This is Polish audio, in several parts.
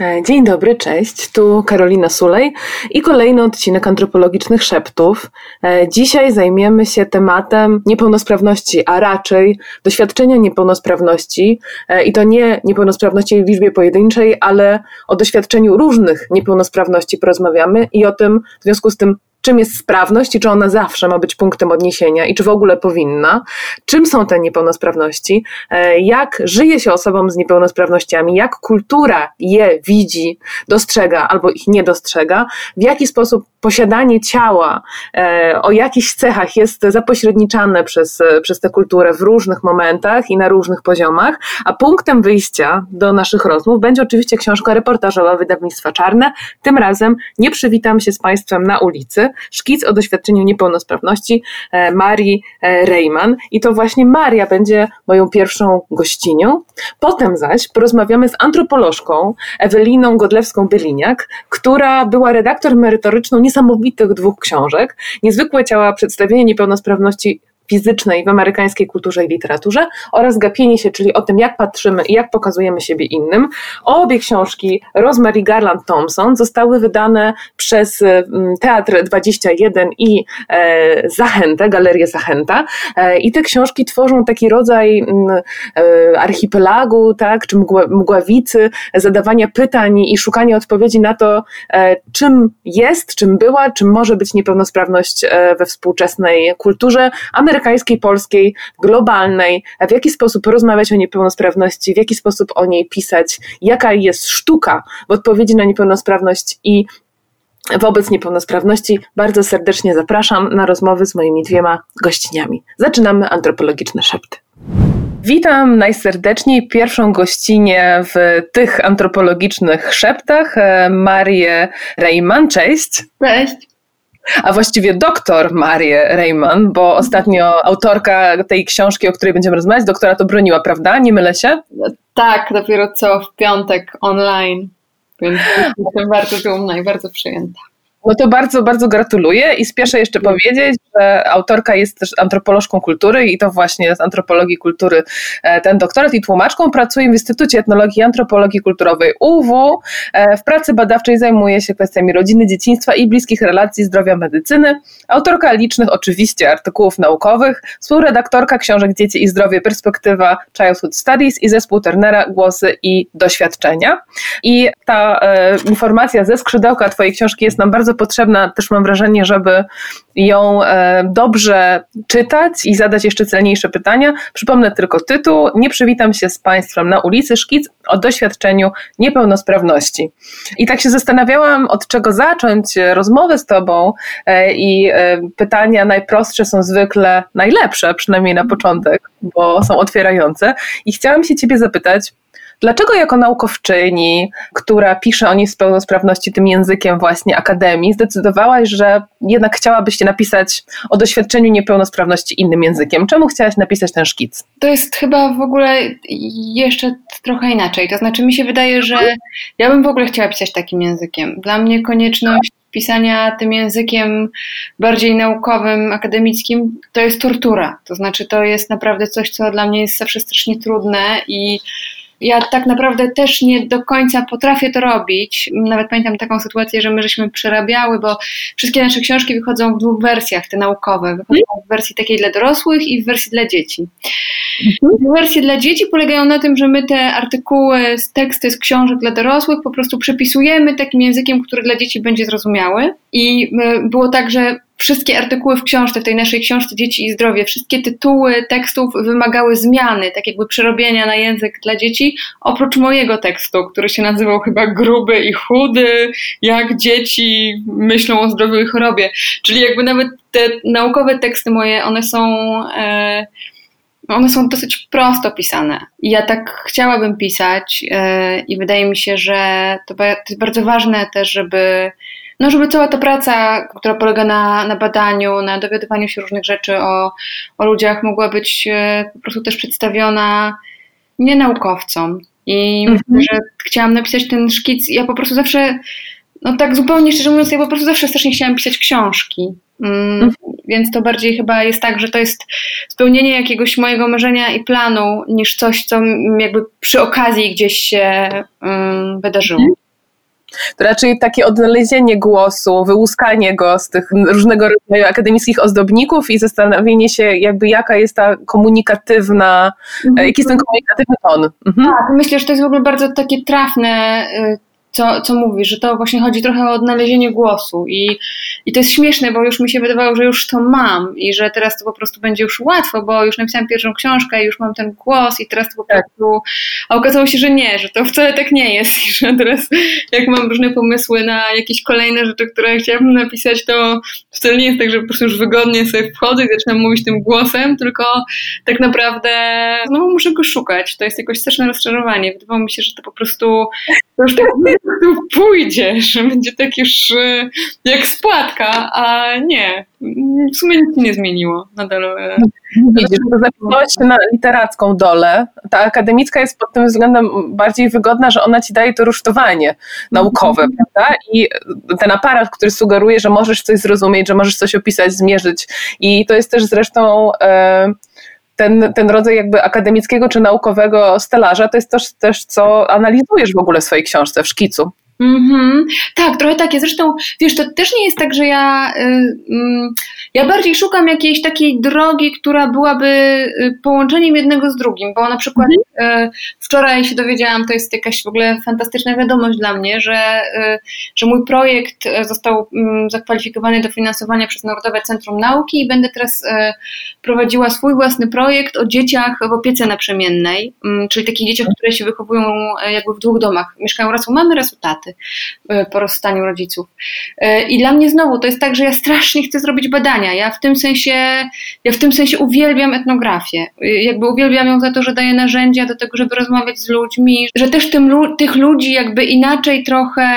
E, dzień dobry, cześć. Tu Karolina Sulej i kolejny odcinek antropologicznych szeptów. E, dzisiaj zajmiemy się tematem niepełnosprawności, a raczej doświadczenia niepełnosprawności e, i to nie niepełnosprawności w liczbie pojedynczej, ale o doświadczeniu różnych niepełnosprawności porozmawiamy i o tym w związku z tym, czym jest sprawność i czy ona zawsze ma być punktem odniesienia i czy w ogóle powinna, czym są te niepełnosprawności, e, jak żyje się osobom z niepełnosprawnościami, jak kultura je widzi, dostrzega albo ich nie dostrzega, w jaki sposób posiadanie ciała e, o jakichś cechach jest zapośredniczane przez, przez tę kulturę w różnych momentach i na różnych poziomach, a punktem wyjścia do naszych rozmów będzie oczywiście książka reportażowa wydawnictwa Czarne. Tym razem nie przywitam się z Państwem na ulicy. Szkic o doświadczeniu niepełnosprawności e, Marii e, Rejman i to właśnie Maria będzie moją pierwszą gościnią. Potem zaś porozmawiamy z antropolożką Eweliną Godlewską-Byliniak, która była redaktor merytoryczną niesamowitych dwóch książek. Niezwykłe ciała przedstawienie niepełnosprawności fizycznej w amerykańskiej kulturze i literaturze oraz Gapienie się, czyli o tym, jak patrzymy i jak pokazujemy siebie innym. Obie książki Rosemary Garland Thompson zostały wydane przez mm, Teatr 21 i e, Zachętę, Galerię Zachęta e, i te książki tworzą taki rodzaj e, archipelagu, tak, czy mgławicy, zadawania pytań i szukania odpowiedzi na to, czym jest, czym była, czym może być niepełnosprawność we współczesnej kulturze amerykańskiej amerykańskiej, polskiej, globalnej, w jaki sposób rozmawiać o niepełnosprawności, w jaki sposób o niej pisać, jaka jest sztuka w odpowiedzi na niepełnosprawność i wobec niepełnosprawności. Bardzo serdecznie zapraszam na rozmowy z moimi dwiema gościniami. Zaczynamy antropologiczne szepty. Witam najserdeczniej pierwszą gościnę w tych antropologicznych szeptach, e, Marię Rejman. Cześć. Cześć a właściwie doktor Marię Rejman, bo ostatnio autorka tej książki, o której będziemy rozmawiać, doktora to broniła, prawda? Nie mylę się? Tak, dopiero co w piątek online, więc jestem bardzo dumna i bardzo przyjęta. No to bardzo, bardzo gratuluję i spieszę jeszcze powiedzieć, że autorka jest też antropolożką kultury i to właśnie z antropologii kultury e, ten doktorat i tłumaczką. Pracuje w Instytucie Etnologii i Antropologii Kulturowej UW. E, w pracy badawczej zajmuje się kwestiami rodziny, dzieciństwa i bliskich relacji zdrowia medycyny. Autorka licznych oczywiście artykułów naukowych, współredaktorka książek Dzieci i zdrowie, perspektywa Childhood Studies i zespół Turnera Głosy i doświadczenia. I ta e, informacja ze skrzydełka twojej książki jest nam bardzo potrzebna, też mam wrażenie, żeby ją e, dobrze czytać i zadać jeszcze celniejsze pytania. Przypomnę tylko tytuł. Nie przywitam się z Państwem na ulicy. Szkic o doświadczeniu niepełnosprawności. I tak się zastanawiałam, od czego zacząć rozmowę z Tobą e, i e, pytania najprostsze są zwykle najlepsze, przynajmniej na początek, bo są otwierające. I chciałam się Ciebie zapytać, Dlaczego jako naukowczyni, która pisze o niepełnosprawności tym językiem właśnie akademii, zdecydowałaś, że jednak chciałabyś napisać o doświadczeniu niepełnosprawności innym językiem? Czemu chciałaś napisać ten szkic? To jest chyba w ogóle jeszcze trochę inaczej. To znaczy mi się wydaje, że ja bym w ogóle chciała pisać takim językiem. Dla mnie konieczność pisania tym językiem bardziej naukowym, akademickim, to jest tortura. To znaczy, to jest naprawdę coś, co dla mnie jest zawsze strasznie trudne i ja tak naprawdę też nie do końca potrafię to robić. Nawet pamiętam taką sytuację, że my żeśmy przerabiały, bo wszystkie nasze książki wychodzą w dwóch wersjach, te naukowe. Wychodzą w wersji takiej dla dorosłych i w wersji dla dzieci. Mhm. Wersje dla dzieci polegają na tym, że my te artykuły, teksty z książek dla dorosłych po prostu przepisujemy takim językiem, który dla dzieci będzie zrozumiały. I y, było tak, że wszystkie artykuły w książce, w tej naszej książce Dzieci i Zdrowie, wszystkie tytuły tekstów wymagały zmiany, tak jakby przerobienia na język dla dzieci, oprócz mojego tekstu, który się nazywał chyba Gruby i Chudy, jak dzieci myślą o zdrowiu i chorobie. Czyli jakby nawet te naukowe teksty moje, one są... E, one są dosyć prosto pisane. Ja tak chciałabym pisać, yy, i wydaje mi się, że to, to jest bardzo ważne też, żeby no żeby cała ta praca, która polega na, na badaniu, na dowiadywaniu się różnych rzeczy o, o ludziach, mogła być e, po prostu też przedstawiona nie naukowcom. I mhm. że chciałam napisać ten szkic. Ja po prostu zawsze, no tak zupełnie szczerze mówiąc, ja po prostu zawsze strasznie chciałam pisać książki. Mm, mhm. Więc to bardziej chyba jest tak, że to jest spełnienie jakiegoś mojego marzenia i planu, niż coś, co jakby przy okazji gdzieś się um, wydarzyło. To raczej takie odnalezienie głosu, wyłuskanie go z tych różnego rodzaju akademickich ozdobników i zastanowienie się, jakby jaka jest ta komunikatywna, mhm. jaki jest ten komunikatywny ton. Mhm. Tak, myślę, że to jest w ogóle bardzo takie trafne y, co, co mówisz, że to właśnie chodzi trochę o odnalezienie głosu i, i to jest śmieszne, bo już mi się wydawało, że już to mam i że teraz to po prostu będzie już łatwo, bo już napisałam pierwszą książkę i już mam ten głos i teraz to po tak. prostu, a okazało się, że nie, że to wcale tak nie jest. I że teraz jak mam różne pomysły na jakieś kolejne rzeczy, które chciałabym napisać, to wcale nie jest tak, że po prostu już wygodnie sobie wchodzę i zaczynam mówić tym głosem, tylko tak naprawdę no muszę go szukać, to jest jakoś straszne rozczarowanie, wydawało mi się, że to po prostu to już tak tu pójdzie, że będzie tak już e, jak spłatka, a nie. W sumie nic nie zmieniło. Nadal. E, no, widzisz, to zapisałaś się na literacką dolę. Ta akademicka jest pod tym względem bardziej wygodna, że ona ci daje to rusztowanie naukowe, mhm. prawda? I ten aparat, który sugeruje, że możesz coś zrozumieć, że możesz coś opisać, zmierzyć. I to jest też zresztą. E, ten, ten rodzaj jakby akademickiego czy naukowego stelaża to jest też, też co analizujesz w ogóle w swojej książce, w szkicu. Mm-hmm. Tak, trochę takie. Zresztą, wiesz, to też nie jest tak, że ja. Y, y, ja bardziej szukam jakiejś takiej drogi, która byłaby y, połączeniem jednego z drugim, bo na przykład mm-hmm. wczoraj się dowiedziałam, to jest jakaś w ogóle fantastyczna wiadomość dla mnie, że, y, że mój projekt został mm, zakwalifikowany do finansowania przez Narodowe Centrum Nauki i będę teraz prowadziła swój własny projekt o dzieciach w opiece naprzemiennej, mm, czyli takich dzieciach, które się wychowują jakby w dwóch domach. Mieszkają raz u mamy, raz u taty. E, po rozstaniu rodziców. E, I dla mnie znowu to jest tak, że ja strasznie chcę zrobić badania. Ja w tym sensie, ja w tym sensie uwielbiam etnografię. E, jakby uwielbiam ją za to, że daje narzędzia do tego, żeby rozmawiać z ludźmi, że też tym, tych ludzi jakby inaczej trochę,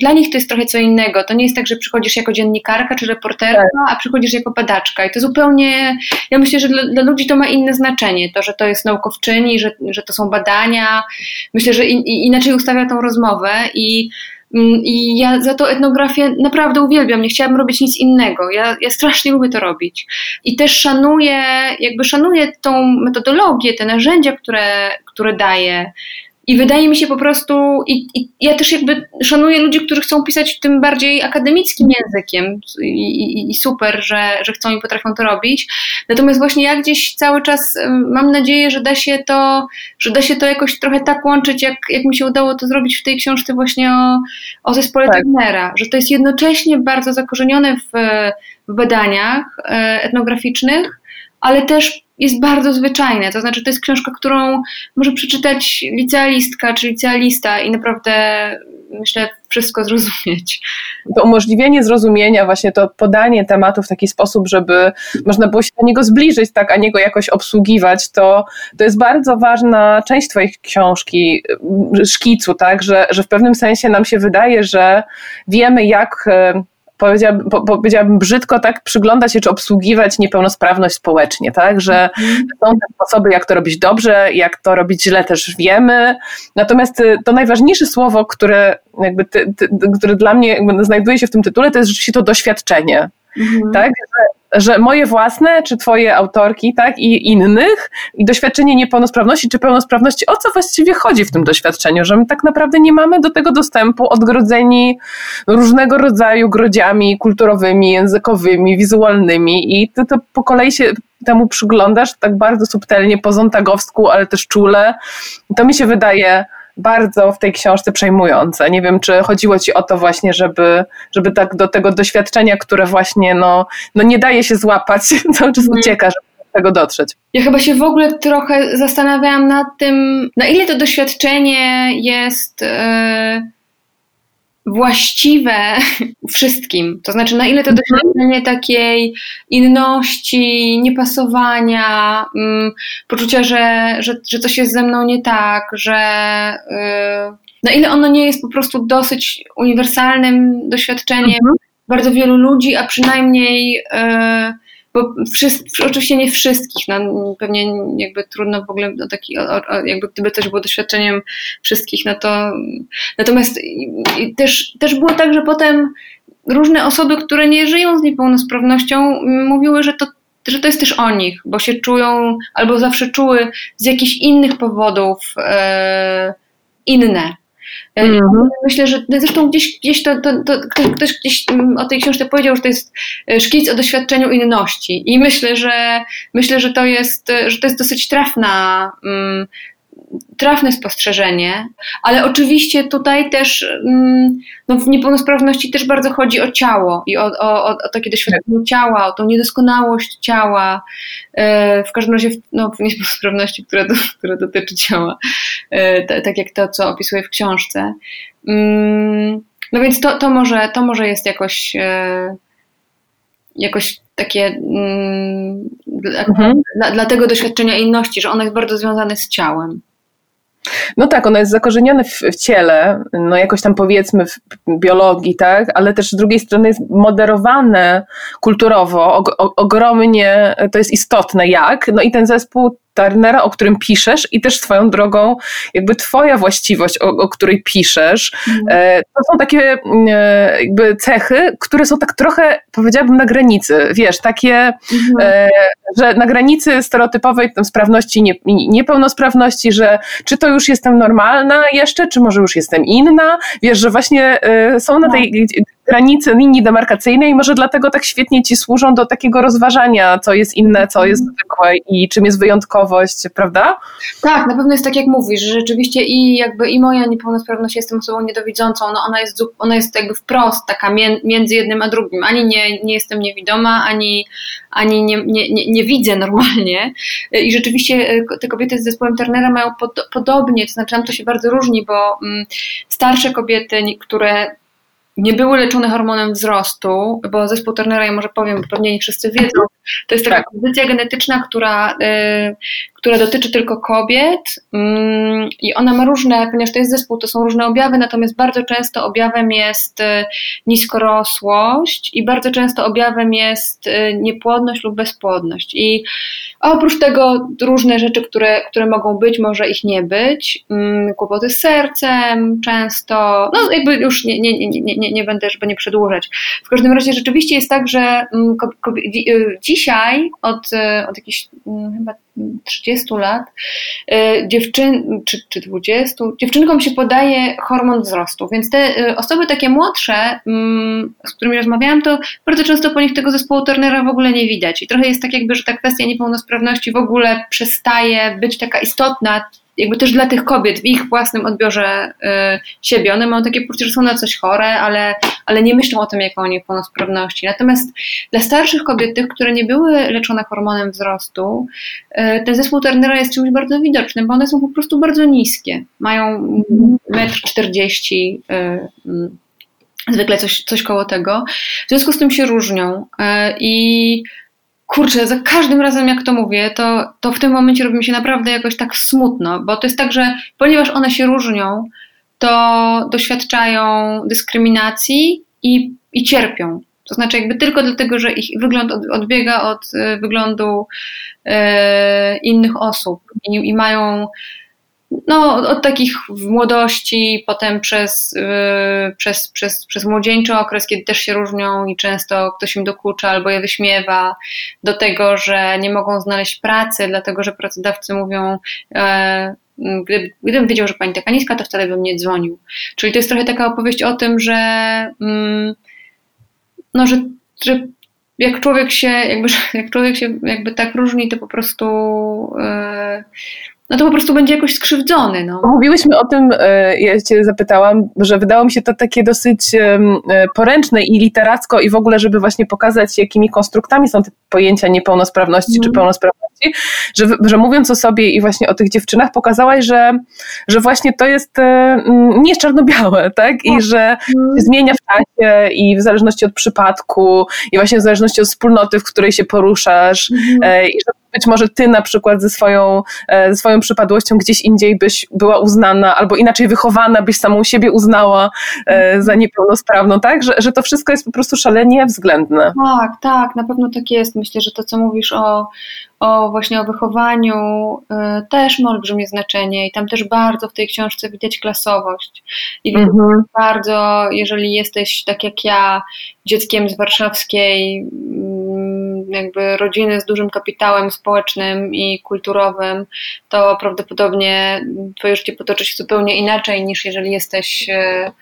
dla nich to jest trochę co innego. To nie jest tak, że przychodzisz jako dziennikarka czy reporterka, tak. a przychodzisz jako badaczka. I to zupełnie, ja myślę, że dla, dla ludzi to ma inne znaczenie. To, że to jest naukowczyni, że, że to są badania. Myślę, że in, inaczej ustawia tą rozmowę i Mm, i ja za to etnografię naprawdę uwielbiam, nie chciałabym robić nic innego. Ja, ja strasznie lubię to robić. I też szanuję, jakby szanuję tą metodologię, te narzędzia, które, które daję. I wydaje mi się po prostu, i, i, ja też jakby szanuję ludzi, którzy chcą pisać tym bardziej akademickim językiem i, i, super, że, że chcą i potrafią to robić. Natomiast właśnie ja gdzieś cały czas mam nadzieję, że da się to, że da się to jakoś trochę tak łączyć, jak, jak mi się udało to zrobić w tej książce właśnie o, o zespole tak. Turnera, że to jest jednocześnie bardzo zakorzenione w, w badaniach e, etnograficznych, ale też jest bardzo zwyczajne. To znaczy, to jest książka, którą może przeczytać licealistka czy licealista i naprawdę myślę, wszystko zrozumieć. To umożliwienie zrozumienia, właśnie to podanie tematu w taki sposób, żeby można było się do niego zbliżyć, tak, a nie go jakoś obsługiwać, to, to jest bardzo ważna część Twojej książki, szkicu, tak, że, że w pewnym sensie nam się wydaje, że wiemy, jak powiedziałabym, po, powiedziałabym brzydko, tak, przyglądać się czy obsługiwać niepełnosprawność społecznie, tak, że mm. są te sposoby, jak to robić dobrze, jak to robić źle też wiemy, natomiast y, to najważniejsze słowo, które jakby, ty, ty, które dla mnie znajduje się w tym tytule, to jest rzeczywiście to doświadczenie, mm. tak, że moje własne, czy twoje autorki, tak, i innych, i doświadczenie niepełnosprawności, czy pełnosprawności, o co właściwie chodzi w tym doświadczeniu, że my tak naprawdę nie mamy do tego dostępu, odgrodzeni różnego rodzaju grodziami kulturowymi, językowymi, wizualnymi i ty to po kolei się temu przyglądasz tak bardzo subtelnie, po zontagowsku, ale też czule. To mi się wydaje bardzo w tej książce przejmujące. Nie wiem, czy chodziło ci o to właśnie, żeby, żeby tak do tego doświadczenia, które właśnie no, no nie daje się złapać, cały czas mhm. ucieka, żeby do tego dotrzeć. Ja chyba się w ogóle trochę zastanawiałam nad tym, na ile to doświadczenie jest... Yy właściwe wszystkim. To znaczy, na ile to doświadczenie takiej inności, niepasowania, um, poczucia, że, że, że coś jest ze mną nie tak, że. Yy, na ile ono nie jest po prostu dosyć uniwersalnym doświadczeniem mhm. bardzo wielu ludzi, a przynajmniej. Yy, bo wszyscy, oczywiście nie wszystkich, no, pewnie jakby trudno w ogóle taki, jakby gdyby też było doświadczeniem wszystkich, no to natomiast też, też było tak, że potem różne osoby, które nie żyją z niepełnosprawnością, mówiły, że to że to jest też o nich, bo się czują albo zawsze czuły z jakichś innych powodów e, inne. Mm-hmm. Myślę, że zresztą gdzieś, gdzieś to, to, to, ktoś gdzieś o tej książce powiedział, że to jest szkic o doświadczeniu inności. I myślę, że myślę, że to jest, że to jest dosyć trafna um, trafne spostrzeżenie, ale oczywiście tutaj też mm, no w niepełnosprawności też bardzo chodzi o ciało i o, o, o takie doświadczenie ciała, o tą niedoskonałość ciała, e, w każdym razie no, w niepełnosprawności, która, do, która dotyczy ciała, e, tak jak to, co opisuję w książce. Mm, no więc to, to, może, to może jest jakoś e, jakoś takie mm, mhm. dla, dla, tego doświadczenia inności, że ono jest bardzo związane z ciałem. No tak, ono jest zakorzenione w, w, ciele, no jakoś tam powiedzmy w biologii, tak, ale też z drugiej strony jest moderowane kulturowo, o, o, ogromnie to jest istotne jak, no i ten zespół Turnera, o którym piszesz i też swoją drogą jakby twoja właściwość, o, o której piszesz, mm. to są takie e, jakby cechy, które są tak trochę, powiedziałabym, na granicy, wiesz, takie, mm. że na granicy stereotypowej tam, sprawności, nie, niepełnosprawności, że czy to już jestem normalna jeszcze, czy może już jestem inna, wiesz, że właśnie są na tej tak granice linii demarkacyjnej, może dlatego tak świetnie ci służą do takiego rozważania, co jest inne, co jest mhm. zwykłe i czym jest wyjątkowość, prawda? Tak, na pewno jest tak, jak mówisz, że rzeczywiście i jakby i moja niepełnosprawność, jestem osobą niedowidzącą, no ona jest, ona jest jakby wprost taka między jednym a drugim. Ani nie, nie jestem niewidoma, ani, ani nie, nie, nie, nie widzę normalnie. I rzeczywiście e, te kobiety z zespołem Turnera mają pod, podobnie, to znaczy nam to się bardzo różni, bo mm, starsze kobiety, które nie były leczone hormonem wzrostu, bo zespół Turnera, ja może powiem, pewnie nie wszyscy wiedzą, to jest taka tak. kondycja genetyczna, która, y, która dotyczy tylko kobiet mm, i ona ma różne, ponieważ to jest zespół, to są różne objawy, natomiast bardzo często objawem jest y, niskorosłość i bardzo często objawem jest y, niepłodność lub bezpłodność. I oprócz tego różne rzeczy, które, które mogą być, może ich nie być, mm, kłopoty z sercem często, no jakby już nie, nie, nie, nie, nie będę, żeby nie przedłużać. W każdym razie rzeczywiście jest tak, że mm, dzisiaj od, od jakichś chyba 30 lat, y, dziewczyn, czy, czy 20, dziewczynkom się podaje hormon wzrostu, więc te y, osoby takie młodsze, mm, z którymi rozmawiałam, to bardzo często po nich tego zespołu Turnera w ogóle nie widać. I trochę jest tak jakby, że ta kwestia niepełnosprawności w ogóle przestaje być taka istotna, jakby też dla tych kobiet w ich własnym odbiorze y, siebie. One mają takie poczucie, że są na coś chore, ale, ale nie myślą o tym jako o niepełnosprawności. Natomiast dla starszych kobiet, tych, które nie były leczone hormonem wzrostu, y, ten zespół Turnera jest czymś bardzo widocznym, bo one są po prostu bardzo niskie. Mają 1,40 m. Y, zwykle coś, coś koło tego. W związku z tym się różnią. Y, I kurczę, za każdym razem jak to mówię, to, to w tym momencie robi mi się naprawdę jakoś tak smutno, bo to jest tak, że ponieważ one się różnią, to doświadczają dyskryminacji i, i cierpią. To znaczy jakby tylko dlatego, że ich wygląd odbiega od y, wyglądu y, innych osób i, i mają no, od takich w młodości, potem przez, yy, przez, przez, przez młodzieńczy okres, kiedy też się różnią i często ktoś im dokucza albo je wyśmiewa, do tego, że nie mogą znaleźć pracy, dlatego że pracodawcy mówią, gdyby, gdybym wiedział, że pani taka niska, to wtedy bym nie dzwonił. Czyli to jest trochę taka opowieść o tym, że, mm, no, że, że jak człowiek się, jakby, jak człowiek się jakby tak różni, to po prostu. Yy, no to po prostu będzie jakoś skrzywdzony. No. Mówiłyśmy o tym, e, ja cię zapytałam, że wydało mi się to takie dosyć e, poręczne i literacko i w ogóle, żeby właśnie pokazać, jakimi konstruktami są te pojęcia niepełnosprawności mm. czy mhm. pełnosprawności, że, że mówiąc o sobie i właśnie o tych dziewczynach, pokazałaś, że, że właśnie to jest e, nie czarno-białe, tak? I że mm. zmienia w czasie i w zależności od przypadku i właśnie w zależności od wspólnoty, w której się poruszasz mm. i że być może ty na przykład ze swoją, ze swoją przypadłością gdzieś indziej byś była uznana, albo inaczej wychowana, byś samą siebie uznała e, za niepełnosprawną, tak? Że, że to wszystko jest po prostu szalenie względne. Tak, tak, na pewno tak jest. Myślę, że to, co mówisz o, o właśnie o wychowaniu y, też ma olbrzymie znaczenie i tam też bardzo w tej książce widać klasowość. I mhm. bardzo, jeżeli jesteś tak jak ja, dzieckiem z warszawskiej jakby rodziny z dużym kapitałem społecznym i kulturowym, to prawdopodobnie twoje życie potoczy się zupełnie inaczej niż jeżeli jesteś, e,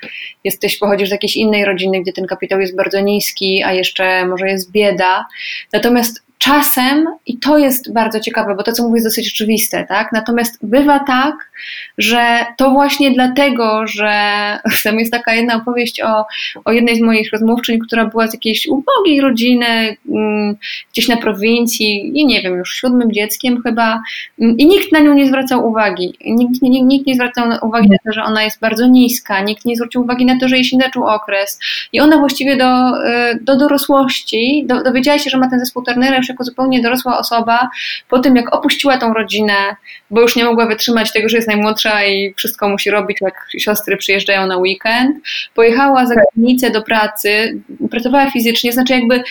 jesteś pochodzisz z jakiejś innej rodziny, gdzie ten kapitał jest bardzo niski, a jeszcze może jest bieda. Natomiast czasem, i to jest bardzo ciekawe, bo to, co mówię, jest dosyć oczywiste, tak? Natomiast bywa tak, że to właśnie dlatego, że tam jest taka jedna opowieść o, o jednej z moich rozmówczyń, która była z jakiejś ubogiej rodziny, mm, gdzieś na prowincji, i nie wiem, już siódmym dzieckiem chyba, mm, i nikt na nią nie zwracał uwagi. Nikt, nikt, nikt nie zwracał uwagi na to, że ona jest bardzo niska, nikt nie zwrócił uwagi na to, że jej się zaczął okres. I ona właściwie do, y, do dorosłości do, dowiedziała się, że ma ten zespół Turnera już jako zupełnie dorosła osoba, po tym jak opuściła tą rodzinę, bo już nie mogła wytrzymać tego, że jest najmłodsza i wszystko musi robić, jak siostry przyjeżdżają na weekend, pojechała za granicę do pracy, pracowała fizycznie, znaczy jakby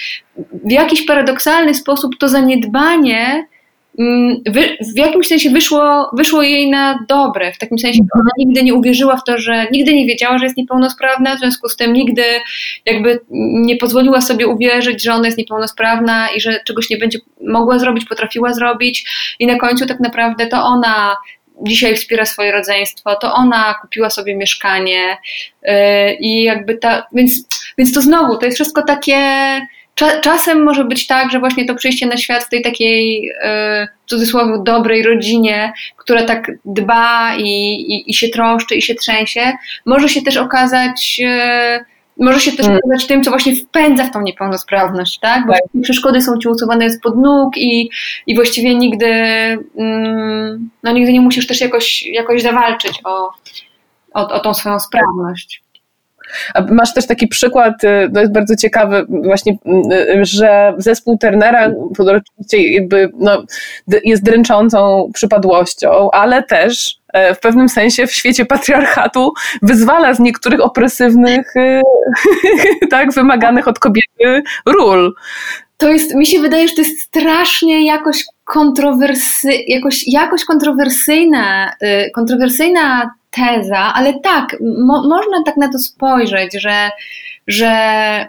w jakiś paradoksalny sposób to zaniedbanie w jakimś sensie wyszło, wyszło jej na dobre, w takim sensie, że ona nigdy nie uwierzyła w to, że nigdy nie wiedziała, że jest niepełnosprawna, w związku z tym nigdy jakby nie pozwoliła sobie uwierzyć, że ona jest niepełnosprawna i że czegoś nie będzie mogła zrobić, potrafiła zrobić. I na końcu tak naprawdę to ona dzisiaj wspiera swoje rodzeństwo, to ona kupiła sobie mieszkanie yy, i jakby ta, więc, więc to znowu, to jest wszystko takie czasem może być tak, że właśnie to przyjście na świat w tej takiej e, w cudzysłowie dobrej rodzinie, która tak dba i, i, i się troszczy i się trzęsie, może się też okazać e, może się też mm. okazać tym, co właśnie wpędza w tą niepełnosprawność, tak? Bo tak. przeszkody są ci usuwane spod nóg i, i właściwie nigdy, mm, no nigdy nie musisz też jakoś, jakoś zawalczyć o, o, o tą swoją sprawność. Masz też taki przykład, y, to jest bardzo ciekawy, właśnie, y, że zespół Turnera jakby, no, jest dręczącą przypadłością, ale też e, w pewnym sensie w świecie patriarchatu wyzwala z niektórych opresywnych, y, tak, wymaganych od kobiety ról. To jest, mi się wydaje, że to jest strasznie jakoś kontrowersy, jakoś, jakoś kontrowersyjna, kontrowersyjna teza, ale tak, mo można tak na to spojrzeć, że, że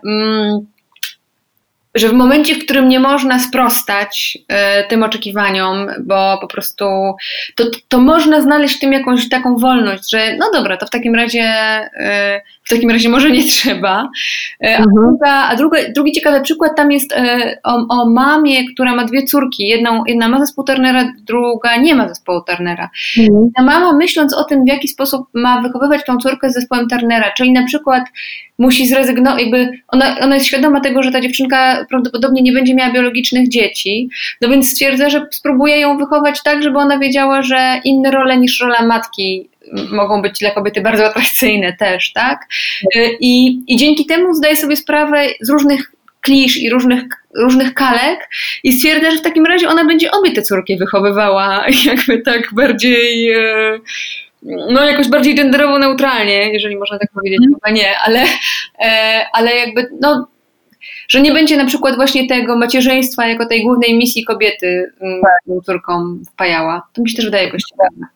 mm, że w momencie, w którym nie można sprostać y, tym oczekiwaniom, bo po prostu to, to można znaleźć w tym jakąś taką wolność, że no dobra, to w takim razie y, w takim razie może nie trzeba. A, mhm. druga, a druga, drugi ciekawy przykład tam jest o, o, mamie, która ma dwie córki. Jedną, jedna ma zespół Turnera, druga nie ma zespołu Turnera. Mhm. Ta mama myśląc o tym, w jaki sposób ma wychowywać tą córkę z zespołem Turnera, czyli na przykład musi zrezygnować, jakby ona, ona jest świadoma tego, że ta dziewczynka prawdopodobnie nie będzie miała biologicznych dzieci, no więc stwierdza, że spróbuje ją wychować tak, żeby ona wiedziała, że inne role niż rola matki mogą być dla kobiety bardzo atrakcyjne też, tak? I, i dzięki temu zdaje sobie sprawę z różnych klisz i różnych, różnych kalek i stwierdza, że w takim razie ona będzie obie te córki wychowywała jakby tak bardziej e, no jakoś bardziej genderowo neutralnie, jeżeli można tak powiedzieć, mm. chyba nie, ale, e, ale jakby no że nie będzie na przykład właśnie tego macierzyństwa jako tej głównej misji kobiety mm, tak. córką wpajała. To mi się też wydaje jakoś ciekawe.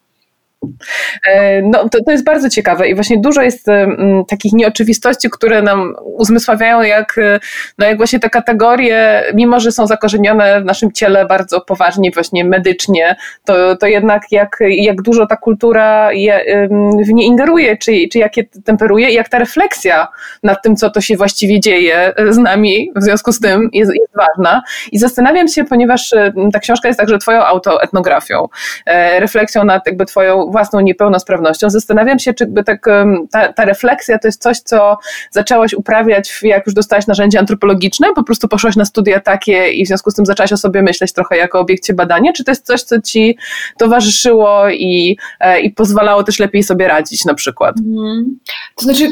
E, no, to, to jest bardzo ciekawe i właśnie dużo jest um, takich nieoczywistości, które nam uzmysławiają, jak, e, no, jak właśnie te kategorie, mimo że są zakorzenione w naszym ciele bardzo poważnie, właśnie medycznie, to, to jednak jak, jak dużo ta kultura je, w nie ingeruje, czy, czy jak je temperuje i jak ta refleksja nad tym, co to się właściwie dzieje z nami, w związku z tym jest, jest ważna. I zastanawiam się, ponieważ ta książka jest także twoją autoetnografią, e, refleksją nad jakby twoją własną niepełnosprawnością. Zastanawiam się, czy by tak, ta, ta refleksja to jest coś, co zaczęłaś uprawiać, jak już dostałaś narzędzie antropologiczne, po prostu poszłaś na studia takie i w związku z tym zaczęłaś o sobie myśleć trochę jako obiekcie badania, czy to jest coś, co ci towarzyszyło i, e, i pozwalało też lepiej sobie radzić na przykład? Hmm. To znaczy,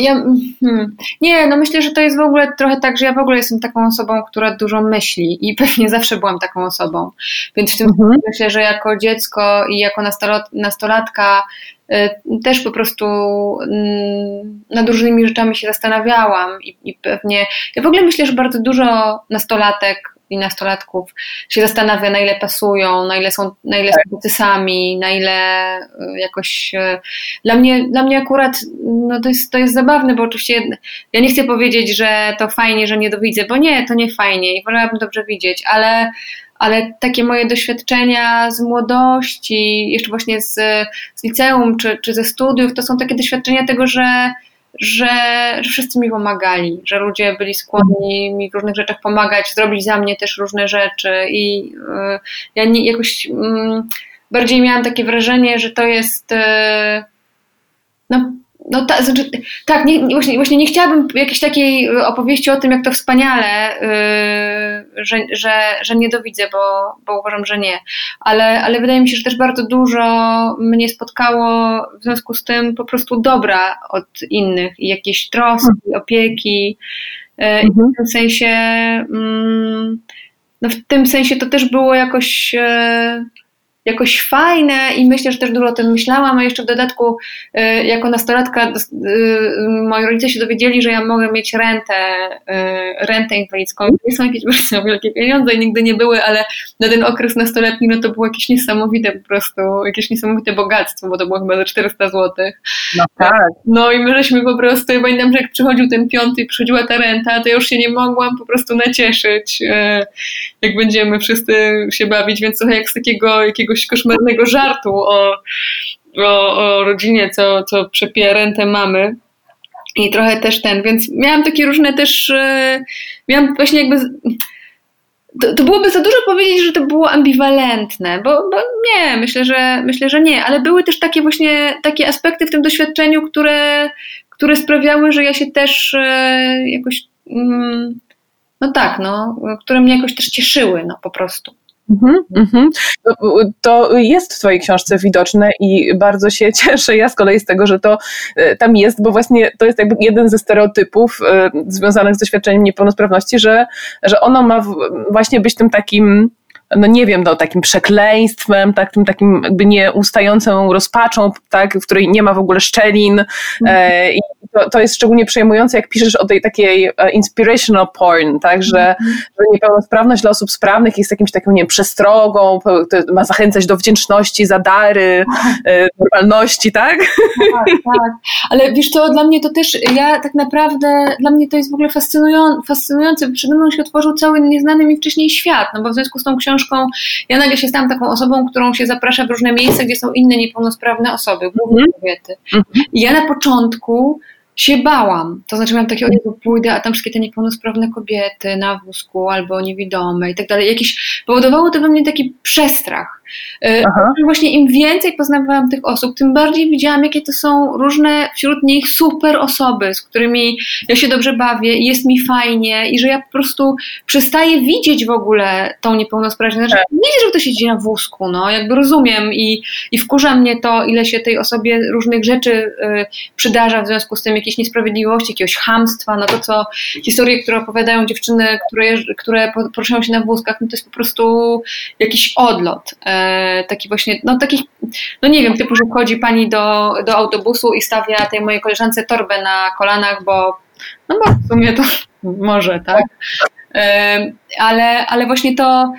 ja, hmm. nie, no myślę, że to jest w ogóle trochę tak, że ja w ogóle jestem taką osobą, która dużo myśli i pewnie zawsze byłam taką osobą, więc w tym mhm. myślę, że jako dziecko i jako nastolat, nastolatka y, też po prostu mm, nad różnymi rzeczami się zastanawiałam i, i pewnie, ja w ogóle myślę, że bardzo dużo nastolatek i nastolatków się zastanawia, na ile pasują, na ile są, na ile są tacy sami, na ile y, jakoś. Y, dla mnie, dla mnie akurat no to, jest, to jest zabawne, bo oczywiście ja nie chcę powiedzieć, że to fajnie, że nie dowidzę, bo nie, to nie fajnie i wolałabym dobrze widzieć, ale ale takie moje doświadczenia z młodości, jeszcze właśnie z, z liceum czy, czy ze studiów, to są takie doświadczenia tego, że, że, że wszyscy mi pomagali, że ludzie byli skłonni mi w różnych rzeczach pomagać, zrobić za mnie też różne rzeczy i y, ja nie, jakoś y, bardziej miałam takie wrażenie, że to jest y, no, no ta, znaczy, tak, nie, właśnie, właśnie nie chciałabym jakiejś takiej opowieści o tym, jak to wspaniale, yy, że, że, że nie dowidzę, bo, bo uważam, że nie. Ale, ale wydaje mi się, że też bardzo dużo mnie spotkało w związku z tym po prostu dobra od innych i jakieś troski, hmm. opieki. Yy, I w mhm. tym sensie, yy, no w tym sensie to też było jakoś. Yy, jakoś fajne i myślę, że też dużo o tym myślałam, a jeszcze w dodatku y, jako nastolatka y, moi rodzice się dowiedzieli, że ja mogę mieć rentę, y, rentę inwalidzką. Nie są jakieś bardzo wielkie pieniądze i nigdy nie były, ale na ten okres nastoletni no to było jakieś niesamowite po prostu, jakieś niesamowite bogactwo, bo to było chyba za 400 zł. No tak. No i my żeśmy po prostu, ja pamiętam, że jak przychodził ten piąty i przychodziła ta renta, to ja już się nie mogłam po prostu nacieszyć, jak będziemy wszyscy się bawić, więc trochę jak z takiego jakiegoś koszmarnego żartu o, o, o rodzinie, co, co przepija mamy. I trochę też ten, więc miałam takie różne też, e, miałam właśnie jakby to, to, byłoby za dużo powiedzieć, że to było ambiwalentne, bo, bo, nie, myślę, że myślę, że nie, ale były też takie właśnie takie aspekty w tym doświadczeniu, które, które sprawiały, że ja się też e, jakoś mm, no tak, no, które mnie jakoś też cieszyły, no po prostu. Mm -hmm. to, jest w Twojej książce widoczne i bardzo się cieszę ja z kolei z tego, że to e, tam jest, bo właśnie to jest jakby jeden ze stereotypów y, związanych z doświadczeniem niepełnosprawności, że, że ono ma właśnie być tym takim no nie wiem, no, takim przekleństwem, tak, tym takim jakby nieustającą rozpaczą, tak, w której nie ma w ogóle szczelin. E, I to, to jest szczególnie przejmujące, jak piszesz o tej takiej e, inspirational porn, tak, że, mm. że niepełnosprawność dla osób sprawnych jest jakimś taką, nie wiem, przestrogą, ma zachęcać do wdzięczności za dary, e, normalności, tak? Tak, tak. Ale wiesz co, dla mnie to też, ja tak naprawdę, dla mnie to jest w ogóle fascynujące, przede mną się otworzył cały nieznany mi wcześniej świat, no bo w związku z tą książką ja nagle się stałam taką osobą, którą się zaprasza w różne miejsca, gdzie są inne niepełnosprawne osoby, głównie mm. kobiety. Mm. I ja na początku się bałam. To znaczy miałam takie, o pójdę, a tam wszystkie te niepełnosprawne kobiety na wózku albo niewidome i tak dalej. Jakiś, powodowało to we mnie taki przestrach. E, Aha. Właśnie im więcej poznawałam tych osób, tym bardziej widziałam, jakie to są różne wśród nich super osoby, z którymi ja się dobrze bawię i jest mi fajnie i że ja po prostu przestaję widzieć w ogóle tą niepełnosprawność. Znaczy, tak. nie widzę, że ktoś siedzi na wózku, no, jakby rozumiem i, i wkurza mnie to, ile się tej osobie różnych rzeczy y, przydarza w związku z tym, jakieś niesprawiedliwości, jakiegoś hamstwa, no to co historie, które opowiadają dziewczyny, które, które poruszają się na wózkach, no to jest po prostu jakiś odlot. Y, taki właśnie, no takich, no nie wiem, typu, że wchodzi pani do, do autobusu i stawia tej mojej koleżance torbę na kolanach, bo, no bo w sumie to może, tak? Ale, ale właśnie to,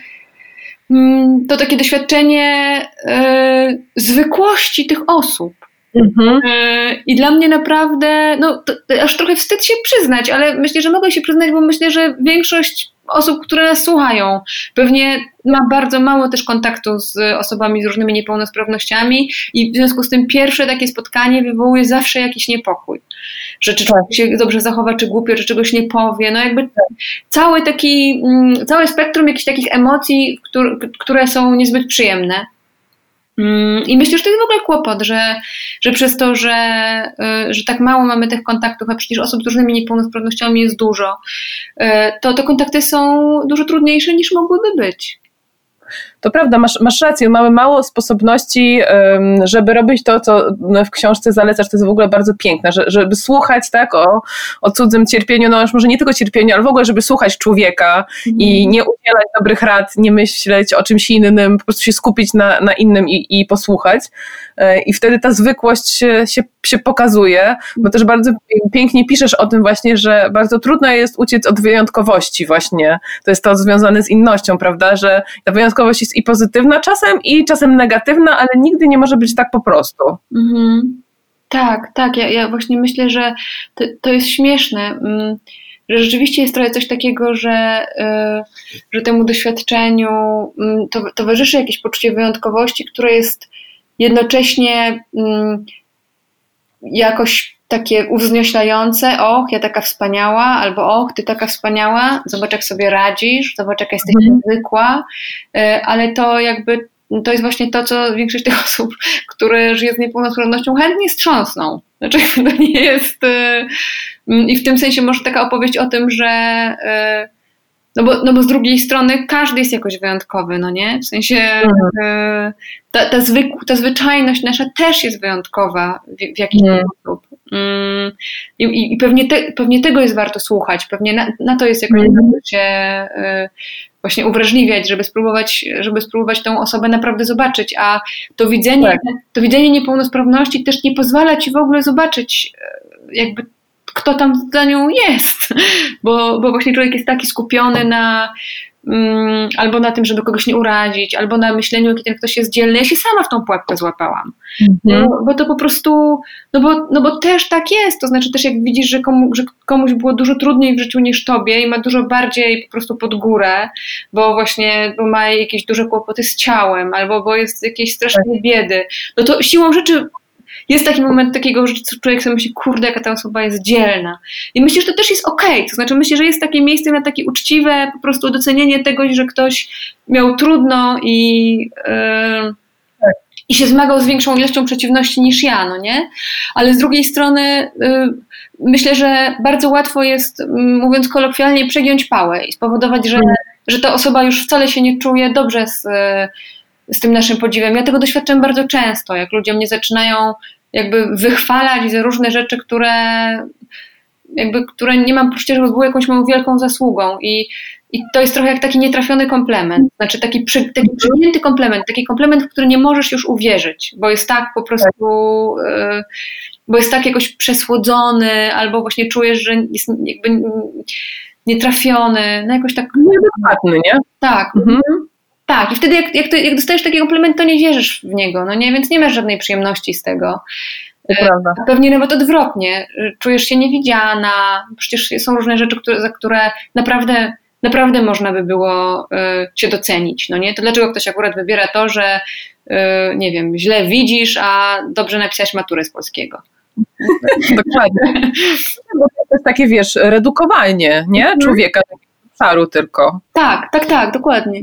mm, to takie doświadczenie e, zwykłości tych osób. Mhm. E, I dla mnie naprawdę, no aż trochę wstyd się przyznać, ale myślę, że mogę się przyznać, bo myślę, że większość osób, które nas słuchają. Pewnie ma bardzo mało też kontaktu z osobami z różnymi niepełnosprawnościami i w związku z tym pierwsze takie spotkanie wywołuje zawsze jakiś niepokój. Że czy człowiek się dobrze zachowa, czy głupio, czy czegoś nie powie. No jakby cały taki, mm, całe spektrum jakichś takich emocji, które są niezbyt przyjemne. Mm, I myślę, że to jest w ogóle kłopot, że, że przez to, że, y, że tak mało mamy tych kontaktów, a przecież osób z różnymi niepełnosprawnościami jest dużo, y, to te kontakty są dużo trudniejsze niż mogłyby być. To prawda, masz, masz rację, mamy mało sposobności, żeby robić to, co w książce zalecasz, to jest w ogóle bardzo piękne, żeby słuchać tak o, o cudzym cierpieniu, no już może nie tylko cierpieniu, ale w ogóle, żeby słuchać człowieka i mhm. nie udzielać dobrych rad, nie myśleć o czymś innym, po prostu się skupić na, na innym i, i posłuchać. E, I wtedy ta zwykłość się, się, się pokazuje, bo też bardzo pięknie piszesz o tym właśnie, że bardzo trudno jest uciec od wyjątkowości właśnie. To jest to związane z innością, prawda, że ta wyjątkowość jest i pozytywna czasem i czasem negatywna, ale nigdy nie może być tak po prostu. Mhm. Tak, tak. Ja, ja właśnie myślę, że to, to jest śmieszne, mm, że rzeczywiście jest trochę coś takiego, że, y, że temu doświadczeniu mm, to, towarzyszy jakieś poczucie wyjątkowości, które jest jednocześnie mm, jakoś takie uwznioślające, och, ja taka wspaniała, albo och, ty taka wspaniała, zobacz jak sobie radzisz, zobacz jaka jesteś mhm. niezwykła, y, ale to jakby to jest właśnie to, co większość tych osób, które żyje z niepełnosprawnością, chętnie strząsną. Znaczy, to nie jest. Y, I w tym sensie może taka opowieść o tym, że. Y, no bo, no bo z drugiej strony każdy jest jakoś wyjątkowy, no nie? W sensie mhm. Y, ta, ta, zwykł, ta zwyczajność nasza też jest wyjątkowa w, w jakiś mhm. sposób. Mm, I, i pewnie, te, pewnie tego jest warto słuchać, pewnie na, na to jest jakoś mhm. się właśnie uwrażliwiać, żeby spróbować, żeby spróbować tę osobę naprawdę zobaczyć, a to widzenie, tak. to widzenie niepełnosprawności też nie pozwala ci w ogóle zobaczyć e, jakby kto tam za nią jest, bo, bo właśnie człowiek jest taki skupiony na Mm, albo na tym, żeby kogoś nie urazić, albo na myśleniu, jaki ten ktoś jest dzielny. Ja się sama w tą pułapkę złapałam. Mhm. No, bo to po prostu, no bo, no bo też tak jest. To znaczy też jak widzisz, że, komu, że komuś było dużo trudniej w życiu niż tobie i ma dużo bardziej po prostu pod górę, bo właśnie bo ma jakieś duże kłopoty z ciałem, albo bo jest jakieś strasznej tak. biedy, no to siłą rzeczy jest taki moment takiego, że człowiek sobie myśli, kurde, jaka ta osoba jest dzielna. I myślę, że to też jest okej. Okay. To znaczy, myślę, że jest takie miejsce na takie uczciwe po prostu docenienie tego, że ktoś miał trudno i, yy, i się zmagał z większą ilością przeciwności niż ja, no nie? Ale z drugiej strony yy, myślę, że bardzo łatwo jest, mówiąc kolokwialnie, przegiąć pałę i spowodować, że, mm. że ta osoba już wcale się nie czuje dobrze z, z tym naszym podziwem. Ja tego doświadczam bardzo często, jak ludzie mnie zaczynają jakby wychwalać za różne rzeczy, które jakby, które nie mam poczucia, żeby były jakąś moją wielką zasługą i, i to jest trochę jak taki nietrafiony komplement, znaczy taki, przy, taki przyjęty komplement, taki komplement, w który nie możesz już uwierzyć, bo jest tak po prostu, yy, bo jest tak jakoś przesłodzony, albo właśnie czujesz, że jest jakby nietrafiony, no jakoś tak... Nieadekwatny, nie? Tak. Mhm. Tak, i wtedy jak, jak, to, jak dostajesz taki komplement, to nie wierzysz w niego, no nie, więc nie masz żadnej przyjemności z tego. To prawda. E, pewnie nawet odwrotnie. Czujesz się niewidziana, przecież są różne rzeczy, które, za które naprawdę, naprawdę można by było y, cię docenić, no nie? To dlaczego ktoś akurat wybiera to, że y, nie wiem, źle widzisz, a dobrze napisałeś maturę z polskiego? Dokładnie. Bo to jest takie, wiesz, redukowanie, nie? Mhm. Człowieka, obszaru tylko. Tak, tak, tak, dokładnie.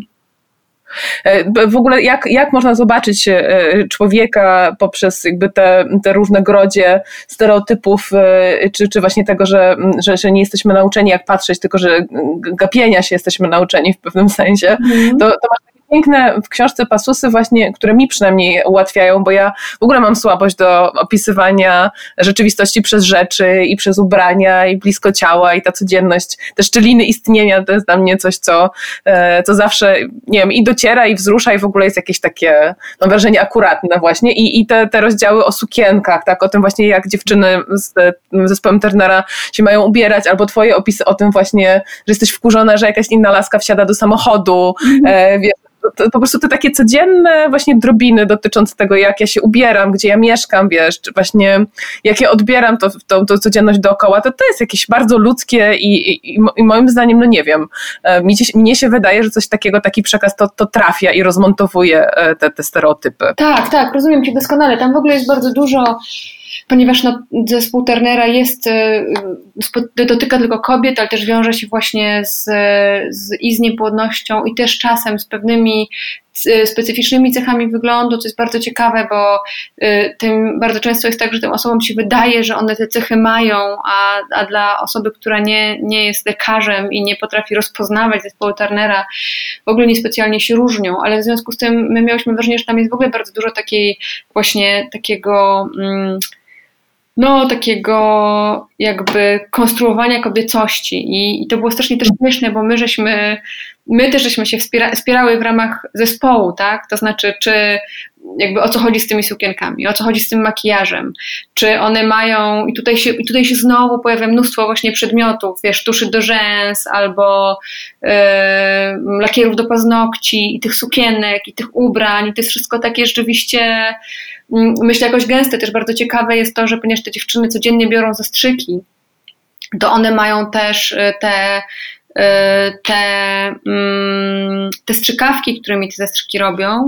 E, w ogóle jak, jak można zobaczyć e, człowieka poprzez jakby te, te różne grodzie stereotypów, e, czy, czy właśnie tego, że, że, że nie jesteśmy nauczeni jak patrzeć, tylko że gapienia się jesteśmy nauczeni w pewnym sensie, mm. to, to masz piękne w książce pasusy właśnie, które mi przynajmniej ułatwiają, bo ja w ogóle mam słabość do opisywania rzeczywistości przez rzeczy i przez ubrania i blisko ciała i ta codzienność, te szczeliny istnienia to jest dla mnie coś, co, e, co zawsze, nie wiem, i dociera i wzrusza i w ogóle jest jakieś takie, mam wrażenie, akuratne właśnie i, i te, te rozdziały o sukienkach, tak, o tym właśnie jak dziewczyny z zespołem Turnera się mają ubierać, albo twoje opisy o tym właśnie, że jesteś wkurzona, że jakaś inna laska wsiada do samochodu, mm. e, wiesz, to, po prostu te takie codzienne właśnie drobiny dotyczące tego, jak ja się ubieram, gdzie ja mieszkam, wiesz, czy właśnie jak ja odbieram to, to, to codzienność dookoła, to to jest jakieś bardzo ludzkie i, i, i moim zdaniem, no nie wiem, e, mi, mnie się wydaje, że coś takiego, taki przekaz to, to trafia i rozmontowuje e, te, te stereotypy. Tak, tak, rozumiem Cię doskonale. Tam w ogóle jest bardzo dużo ponieważ no, zespół Turnera jest, e, dotyka tylko kobiet, ale też wiąże się właśnie z, z i z niepłodnością i też czasem z pewnymi specyficznymi cechami wyglądu, co jest bardzo ciekawe, bo e, tym bardzo często jest tak, że tym osobom się wydaje, że one te cechy mają, a, a dla osoby, która nie, nie jest lekarzem i nie potrafi rozpoznawać zespołu Turnera, w ogóle niespecjalnie się różnią, ale w związku z tym my miałyśmy wrażenie, że tam jest w ogóle bardzo dużo takiej właśnie takiego mm, no, takiego jakby konstruowania kobiecości I, i to było strasznie też śmieszne, bo my żeśmy, my też żeśmy się wspiera, wspierały w ramach zespołu, tak? To znaczy, czy jakby o co chodzi z tymi sukienkami, o co chodzi z tym makijażem, czy one mają, i tutaj się, i tutaj się znowu pojawia mnóstwo właśnie przedmiotów, wiesz, tuszy do rzęs, albo yy, lakierów do paznokci, i tych sukienek, i tych ubrań, i to jest wszystko takie rzeczywiście, yy, myślę, jakoś gęste, też bardzo ciekawe jest to, że ponieważ te dziewczyny codziennie biorą zastrzyki, to one mają też y, te y, te, mm, te strzykawki, którymi te zastrzyki robią,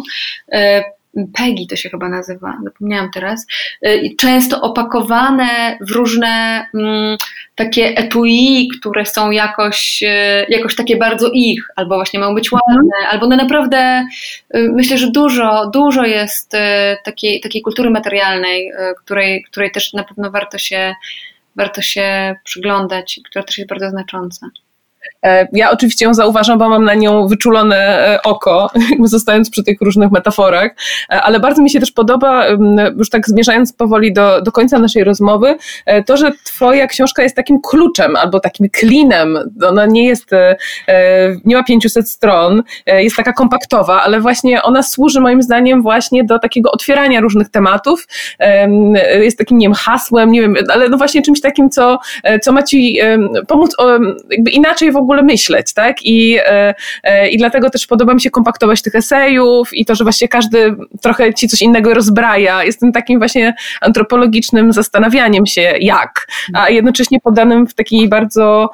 y, Peggy to się chyba nazywa, zapomniałam teraz, często opakowane w różne mm, takie etui, które są jakoś, jakoś takie bardzo ich, albo właśnie mają być ładne, mhm. albo no naprawdę myślę, że dużo, dużo jest takiej, takiej kultury materialnej, której, której też na pewno warto się warto się przyglądać, która też jest bardzo znacząca. E, ja oczywiście ją zauważam, bo mam na nią wyczulone e, oko, zostając przy tych różnych metaforach, e, ale bardzo mi się też podoba, już tak zmierzając powoli do, do końca naszej rozmowy, to, że Twoja książka jest takim kluczem albo takim klinem. Ona nie jest, nie ma 500 stron, jest taka kompaktowa, ale właśnie ona służy moim zdaniem właśnie do takiego otwierania różnych tematów. Jest takim, nie wiem, hasłem, nie wiem, ale no właśnie czymś takim, co, co ma Ci pomóc jakby inaczej w ogóle ogóle myśleć, tak? I, e, e, i dlatego też podoba mi się kompaktować tych esejów i to, że właśnie każdy trochę ci coś innego rozbraja. Jestem takim właśnie antropologicznym zastanawianiem się, jak, a jednocześnie podanym w takiej bardzo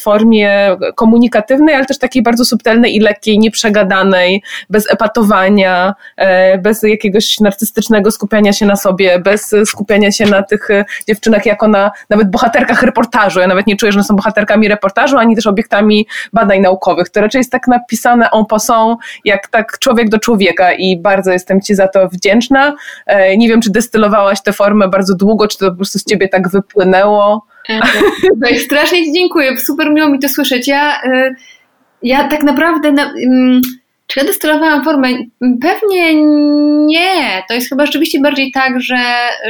formie komunikatywnej, ale też takiej bardzo subtelnej i lekkiej, nieprzegadanej, bez epatowania, e, bez jakiegoś narcystycznego skupiania się na sobie, bez skupiania się na tych dziewczynach jako na nawet bohaterkach reportażu. Ja nawet nie czuję, że one są bohaterkami reportażu, ani też obiektami badań naukowych. To raczej jest tak napisane en passant, jak tak człowiek do człowieka i bardzo jestem Ci za to wdzięczna. E, nie wiem, czy destylowałaś tę formę bardzo długo, czy to po prostu z Ciebie tak wypłynęło. E, strasznie Ci dziękuję, super miło mi to słyszeć. Ja, e, ja tak naprawdę... Na, mm, czy ja destylowałam formę? Pewnie nie. To jest chyba rzeczywiście bardziej tak, że,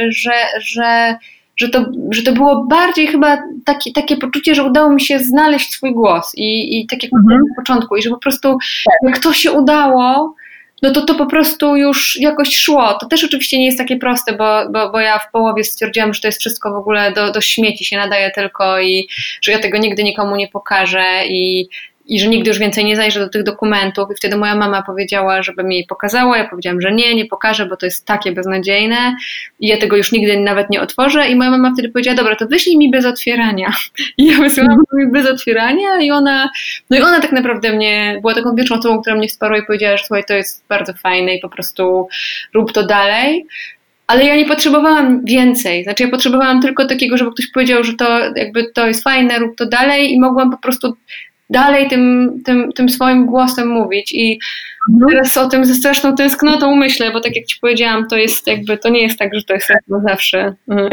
że, że że to, że to było bardziej chyba takie, takie poczucie, że udało mi się znaleźć swój głos i, i tak jak mhm. na początku, i że po prostu tak. jak to się udało, no to to po prostu już jakoś szło. To też oczywiście nie jest takie proste, bo, bo, bo ja w połowie stwierdziłam, że to jest wszystko w ogóle do, do śmieci się nadaje tylko i że ja tego nigdy nikomu nie pokażę i i że nigdy już więcej nie zajrzę do tych dokumentów. I wtedy moja mama powiedziała, żeby mi je pokazała. Ja powiedziałam, że nie, nie pokażę, bo to jest takie beznadziejne i ja tego już nigdy nawet nie otworzę. I moja mama wtedy powiedziała, dobra, to wyślij mi bez otwierania. I ja wysłałam mi bez otwierania i ona, no i ona tak naprawdę mnie, była taką pierwszą osobą, która mnie wsparła i powiedziała, że słuchaj, to jest bardzo fajne i po prostu rób to dalej. Ale ja nie potrzebowałam więcej. Znaczy, ja potrzebowałam tylko takiego, żeby ktoś powiedział, że to jakby to jest fajne, rób to dalej, i mogłam po prostu dalej tym, tym, tym swoim głosem mówić. I mhm. teraz o tym ze straszną tęsknotą myślę, bo tak jak ci powiedziałam, to jest jakby, to nie jest tak, że to jest na zawsze.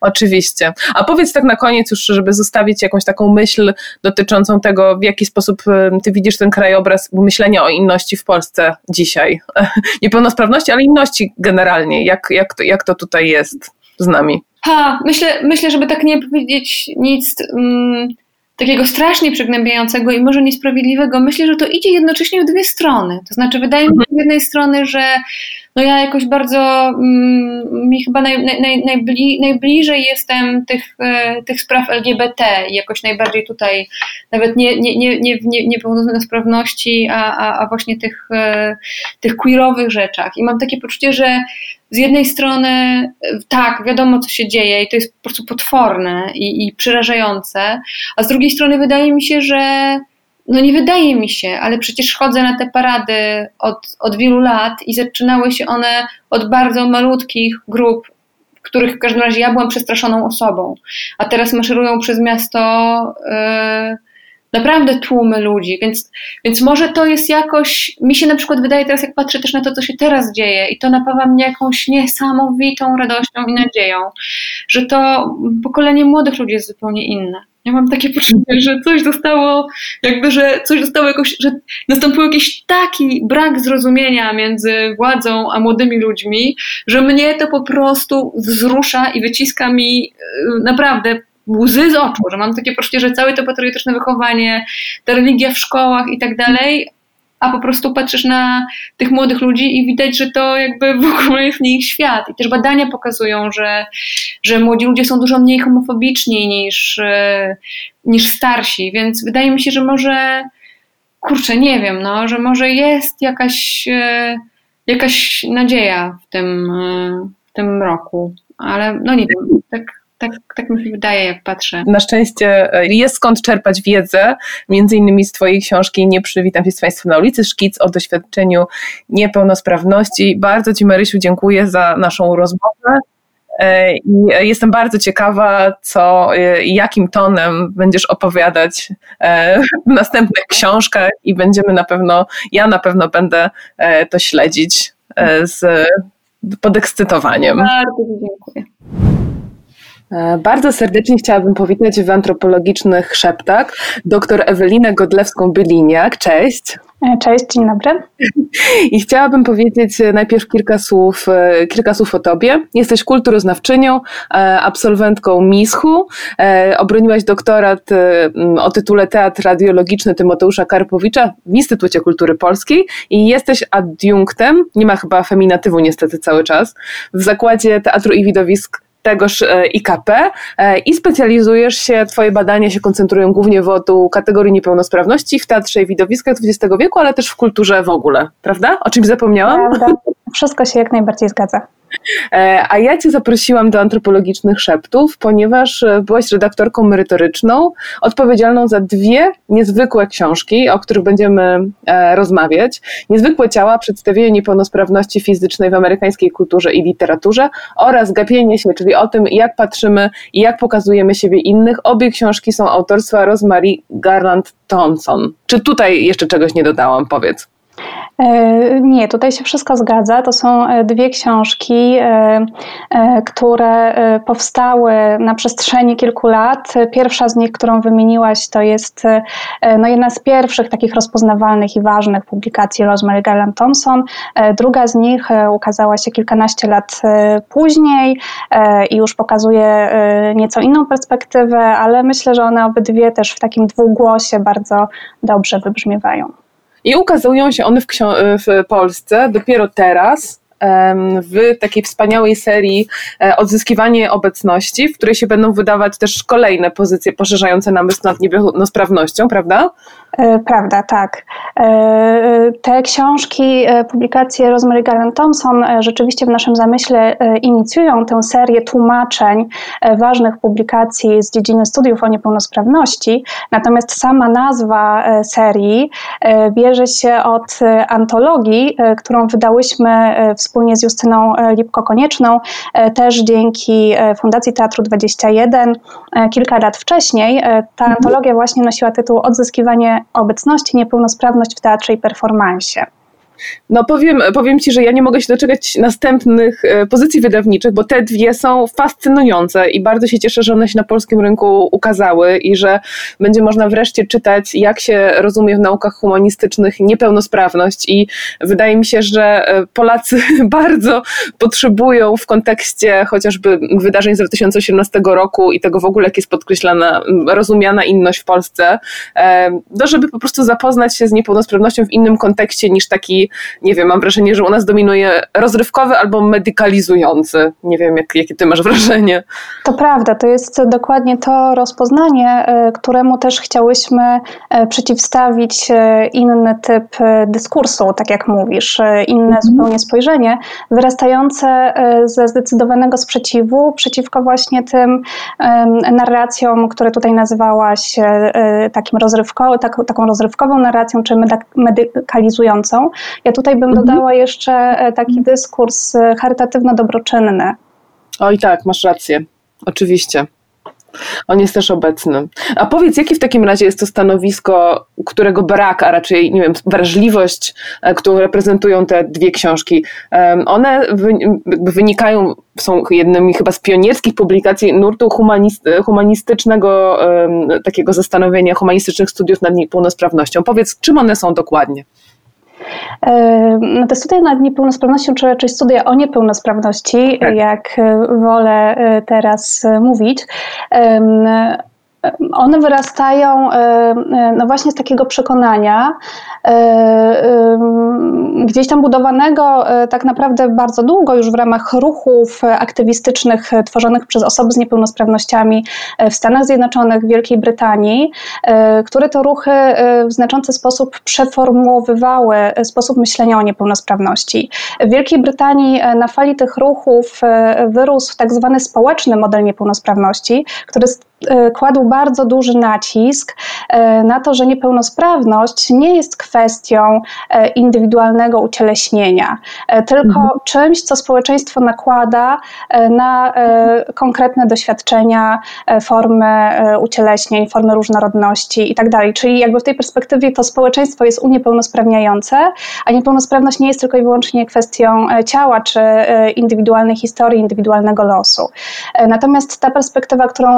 Oczywiście. A powiedz tak na koniec już, żeby zostawić jakąś taką myśl dotyczącą tego, w jaki sposób ty widzisz ten krajobraz myślenia o inności w Polsce dzisiaj. Niepełnosprawności, ale inności generalnie. Jak, jak, to, jak to tutaj jest z nami? Ha, myślę, myślę żeby tak nie powiedzieć nic... Um, takiego strasznie przygnębiającego i może niesprawiedliwego, myślę, że to idzie jednocześnie w dwie strony. To znaczy, wydaje mi się z jednej strony, że no ja jakoś bardzo mm, mi chyba naj, naj, najbli, najbliżej jestem tych, e, tych spraw LGBT i jakoś najbardziej tutaj nawet nie, nie, nie, nie, nie, niepełnosprawności, a, a, a właśnie tych, e, tych queerowych rzeczach. I mam takie poczucie, że z jednej strony tak, wiadomo co się dzieje i to jest po prostu potworne i, i przerażające, a z drugiej strony wydaje mi się, że no nie wydaje mi się, ale przecież chodzę na te parady od, od wielu lat i zaczynały się one od bardzo malutkich grup, w których w każdym razie ja byłam przestraszoną osobą, a teraz maszerują przez miasto yy, naprawdę tłumy ludzi, więc, więc może to jest jakoś, mi się na przykład wydaje teraz, jak patrzę też na to, co się teraz dzieje i to napawa mnie jakąś niesamowitą radością i nadzieją, że to pokolenie młodych ludzi jest zupełnie inne. Ja mam takie poczucie, że coś zostało, jakby, że coś zostało jakoś, że nastąpił jakiś taki brak zrozumienia między władzą a młodymi ludźmi, że mnie to po prostu wzrusza i wyciska mi y, naprawdę łzy z oczu, że mam takie poczucie, że całe to patriotyczne wychowanie, ta religia w szkołach i tak dalej, a po prostu patrzysz na tych młodych ludzi i widać, że to jakby w ogóle jest nie ich świat. I też badania pokazują, że, że młodzi ludzie są dużo mniej homofobiczni niż, e, niż starsi, więc wydaje mi się, że może, kurczę, nie wiem, no, że może jest jakaś, e, jakaś nadzieja w tym, e, w tym roku, ale no nie wiem, tak tak, tak mi się wydaje, jak patrzę. Na szczęście e, jest skąd czerpać wiedzę, między innymi z Twojej książki Nie przywitam się z Państwem na ulicy, szkic o doświadczeniu niepełnosprawności. Bardzo Ci Marysiu dziękuję za naszą rozmowę. E, I jestem bardzo ciekawa, co e, jakim tonem będziesz opowiadać w następnych książkach i będziemy na pewno, ja na pewno będę to śledzić z podekscytowaniem. Bardzo dziękuję. E, bardzo serdecznie chciałabym powitać w antropologicznych szeptach dr Ewelinę Godlewską-Byliniak. Cześć. E, cześć, dzień dobry. I chciałabym powiedzieć najpierw kilka słów, e, kilka słów o Tobie. Jesteś kulturoznawczynią, absolwentką MISH-u, obroniłaś doktorat o tytule Teatr Radiologiczny Tymoteusza Karpowicza w Instytucie Kultury Polskiej i jesteś adiunktem, nie ma chyba feminatywu niestety cały czas, w Zakładzie Teatru i Widowisk tegoż e, IKP e, i specjalizujesz się, twoje badania się koncentrują głównie wokół kategorii niepełnosprawności w teatrze i widowiskach XX wieku, ale też w kulturze w ogóle, prawda? O czymś zapomniałam? Prawda. Wszystko się jak najbardziej zgadza. E, a ja Cię zaprosiłam do antropologicznych szeptów, ponieważ e, byłaś redaktorką merytoryczną, odpowiedzialną za dwie niezwykłe książki, o których będziemy e, rozmawiać. Niezwykłe ciała, przedstawienie niepełnosprawności fizycznej w amerykańskiej kulturze i literaturze oraz gapienie się, czyli o tym, jak patrzymy i jak pokazujemy siebie innych. Obie książki są autorstwa Rosemary Garland Thompson. Czy tutaj jeszcze czegoś nie dodałam, powiedz? E, nie, tutaj się wszystko zgadza. To są e, dwie książki, e, które powstały na przestrzeni kilku lat. Pierwsza z nich, którą wymieniłaś, to jest no, jedna z pierwszych takich rozpoznawalnych i ważnych publikacji Rosemary Garland Thompson. Druga z nich ukazała się kilkanaście lat później i już pokazuje nieco inną perspektywę, ale myślę, że one obydwie też w takim dwugłosie bardzo dobrze wybrzmiewają. I ukazują się one w, w Polsce dopiero teraz, w takiej wspaniałej serii e, Odzyskiwanie obecności, w której się będą wydawać też kolejne pozycje poszerzające namysł nad niepełnosprawnością, prawda? E, prawda, tak. E, te książki, publikacje Rosemary Garland Thompson rzeczywiście w naszym zamyśle inicjują tę serię tłumaczeń ważnych publikacji z dziedziny studiów o niepełnosprawności, natomiast sama nazwa serii bierze się od antologii, którą wydałyśmy wspólnie z Justyną e, Lipko-Konieczną, e, też dzięki e, Fundacji Teatru 21 kilka lat wcześniej. Ta antologia właśnie nosiła tytuł Odzyskiwanie obecności, niepełnosprawność w teatrze i performansie. No powiem, powiem Ci, że ja nie mogę się doczekać następnych e, pozycji wydawniczych, bo te dwie są fascynujące i bardzo się cieszę, że one się na polskim rynku ukazały i że będzie można wreszcie czytać, jak się rozumie w naukach humanistycznych niepełnosprawność. I wydaje mi się, że e, Polacy bardzo potrzebują w kontekście chociażby wydarzeń z 2018 roku i tego w ogóle, jak jest podkreślana, rozumiana inność w Polsce, no żeby po prostu zapoznać się z niepełnosprawnością w innym kontekście niż taki nie wiem, mam wrażenie, że u nas dominuje rozrywkowy albo medykalizujący. Nie wiem, jak, jakie ty masz wrażenie. To prawda, to jest dokładnie to rozpoznanie, e, któremu też chciałyśmy e, przeciwstawić e, inny typ dyskursu, tak jak mówisz, inne mhm. zupełnie spojrzenie, wyrastające ze zdecydowanego sprzeciwu przeciwko właśnie tym narracjom, które tutaj nazywałaś takim rozrywko, tak, taką rozrywkową narracją, czy medykalizującą, ja tutaj bym mhm. dodała jeszcze e, taki dyskurs e, charytatywno-dobroczynny. Oj tak, masz rację. Oczywiście. On jest też obecny. A powiedz, jakie w takim razie jest to stanowisko, którego brak, a raczej, nie wiem, wrażliwość, e, którą reprezentują te dwie książki, one wynikają, są jednymi chyba z pionierskich publikacji nurtu humanistycznego, takiego zastanowienia, humanistycznych studiów nad niepełnosprawnością. Powiedz, czym one są dokładnie? No te studia nad niepełnosprawnością, czy raczej studia o niepełnosprawności, tak. jak e, wolę e, teraz mówić, one wyrastają no właśnie z takiego przekonania, gdzieś tam budowanego tak naprawdę bardzo długo już w ramach ruchów aktywistycznych tworzonych przez osoby z niepełnosprawnościami w Stanach Zjednoczonych, w Wielkiej Brytanii, które to ruchy w znaczący sposób przeformułowywały sposób myślenia o niepełnosprawności. W Wielkiej Brytanii na fali tych ruchów wyrósł tak zwany społeczny model niepełnosprawności, który E, bardzo duży nacisk e, na to, że niepełnosprawność nie jest kwestią e, indywidualnego ucieleśnienia, tylko mhm. czymś, co społeczeństwo nakłada na konkretne doświadczenia, formy ucieleśnień, formy różnorodności itd. Tak Czyli jakby w tej perspektywie to społeczeństwo jest uniepełnosprawniające, a niepełnosprawność nie jest tylko i wyłącznie kwestią ciała czy indywidualnej historii, indywidualnego losu. Natomiast ta perspektywa, którą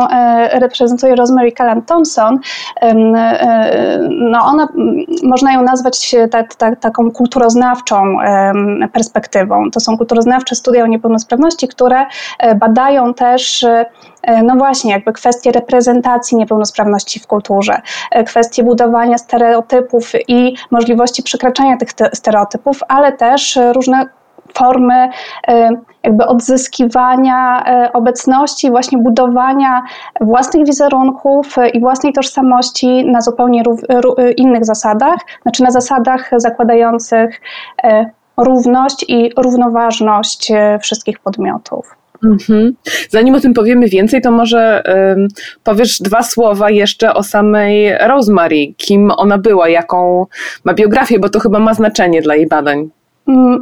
reprezentuje Rosemary Callan Thompson, no ona, można ją nazwać tak, tak, taką kulturoznawczą perspektywą. To są kulturoznawcze studia o niepełnosprawności, które e, badają też e, no właśnie, jakby kwestie reprezentacji niepełnosprawności w kulturze, e, kwestie budowania stereotypów i możliwości przekraczania tych stereotypów, ale też różne formy jakby odzyskiwania e, obecności, właśnie budowania własnych wizerunków e, i własnej tożsamości na zupełnie e, innych zasadach, znaczy na zasadach zakładających równość i równoważność wszystkich podmiotów. Mhm. Zanim o tym powiemy więcej, to może um, powiesz dwa słowa jeszcze o samej Rosemary. Kim ona była, jaką ma biografię, bo to chyba ma znaczenie dla jej badań.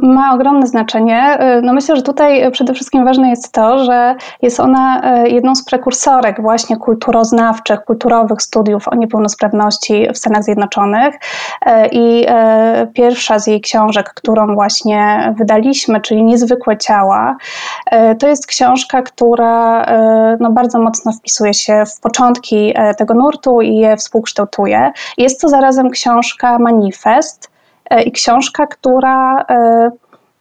Ma ogromne znaczenie. Y, no myślę, że tutaj przede wszystkim ważne jest to, że jest ona y, jedną z prekursorek właśnie kulturoznawczych, kulturowych studiów o niepełnosprawności w Stanach Zjednoczonych. Y, I pierwsza z jej książek, którą właśnie wydaliśmy, czyli Niezwykłe ciała, to jest książka, która no bardzo mocno wpisuje się w początki tego nurtu i je współkształtuje. Jest to zarazem książka manifest, i książka, która e,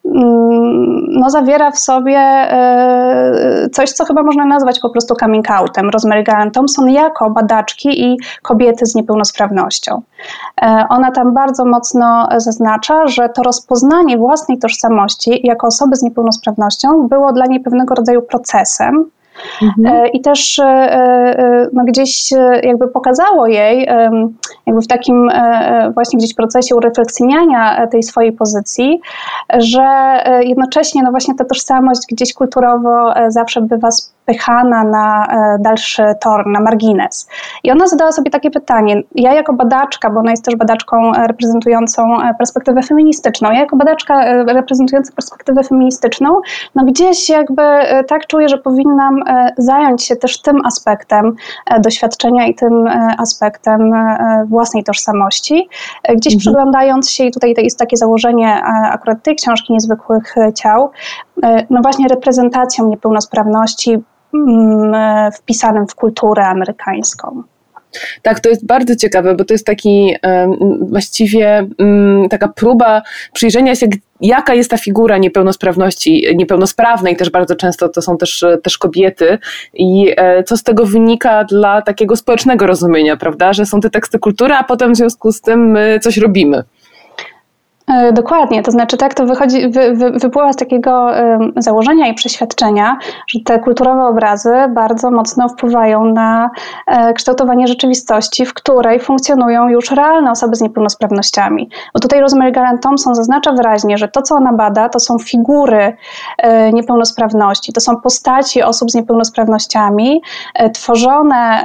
mm, no, zawiera w sobie e, coś, co chyba można nazwać po prostu coming outem Rosemary Garland Thompson jako badaczki i kobiety z niepełnosprawnością. Ona tam bardzo mocno zaznacza, że to rozpoznanie własnej tożsamości jako osoby z niepełnosprawnością było dla niej pewnego rodzaju procesem, Mhm. E, I też e, e, no, gdzieś jakby pokazało jej, jakby w takim właśnie gdzieś procesie urefleksjoniania tej swojej pozycji, że jednocześnie no właśnie ta tożsamość gdzieś kulturowo zawsze bywa spychana na dalszy tor, na margines. I ona zadała sobie takie pytanie, ja jako badaczka, bo ona jest też badaczką reprezentującą perspektywę feministyczną, ja jako badaczka reprezentująca perspektywę feministyczną, no gdzieś jakby tak czuję, że powinnam E, zająć się też tym aspektem e, doświadczenia i tym e, aspektem własnej tożsamości. Gdzieś mhm. przyglądając się, i tutaj jest takie założenie akurat tej książki Niezwykłych Ciał, no właśnie reprezentacją niepełnosprawności wpisanym w kulturę amerykańską. Tak, to jest bardzo ciekawe, bo to jest taki właściwie mm, taka próba przyjrzenia się, jaka jest ta figura niepełnosprawności, niepełnosprawnej, też bardzo często to są też, też kobiety i e, co z tego wynika dla takiego społecznego rozumienia, prawda, że są te teksty kultury, a potem w związku z tym my coś robimy. E, dokładnie, to znaczy tak to wychodzi, wy, wy, wypływa z takiego założenia i przeświadczenia, że te kulturowe obrazy bardzo mocno wpływają na e, kształtowanie rzeczywistości, w której funkcjonują już realne osoby z niepełnosprawnościami. Bo tutaj Rosemary Garland Thompson zaznacza wyraźnie, że to, co ona bada, to są figury e, niepełnosprawności, to są postaci osób z niepełnosprawnościami, tworzone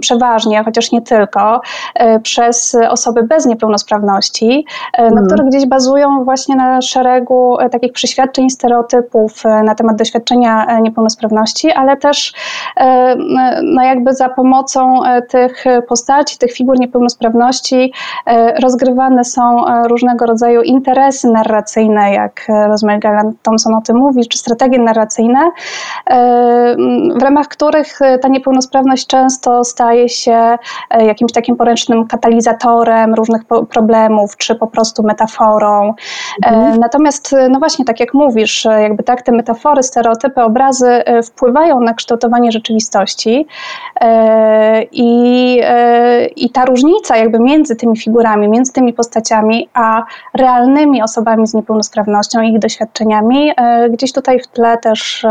przeważnie, chociaż nie tylko, przez osoby bez niepełnosprawności, no, Mhm. które gdzieś bazują właśnie na szeregu e, takich przeświadczeń, stereotypów e, na temat doświadczenia e, niepełnosprawności, ale też no jakby za pomocą tych postaci, tych figur niepełnosprawności rozgrywane są różnego rodzaju interesy narracyjne, jak Rosemary Garland Thompson o tym mówi, czy strategie narracyjne, w ramach których ta niepełnosprawność często staje się jakimś takim poręcznym katalizatorem różnych problemów, czy po prostu metaforą. Mhm. Natomiast, no właśnie, tak jak mówisz, jakby tak te metafory, stereotypy, obrazy wpływają na kształtowanie rzeczywistości i, i ta różnica jakby między tymi figurami, między tymi postaciami, a realnymi osobami z niepełnosprawnością i ich doświadczeniami, gdzieś tutaj w tle też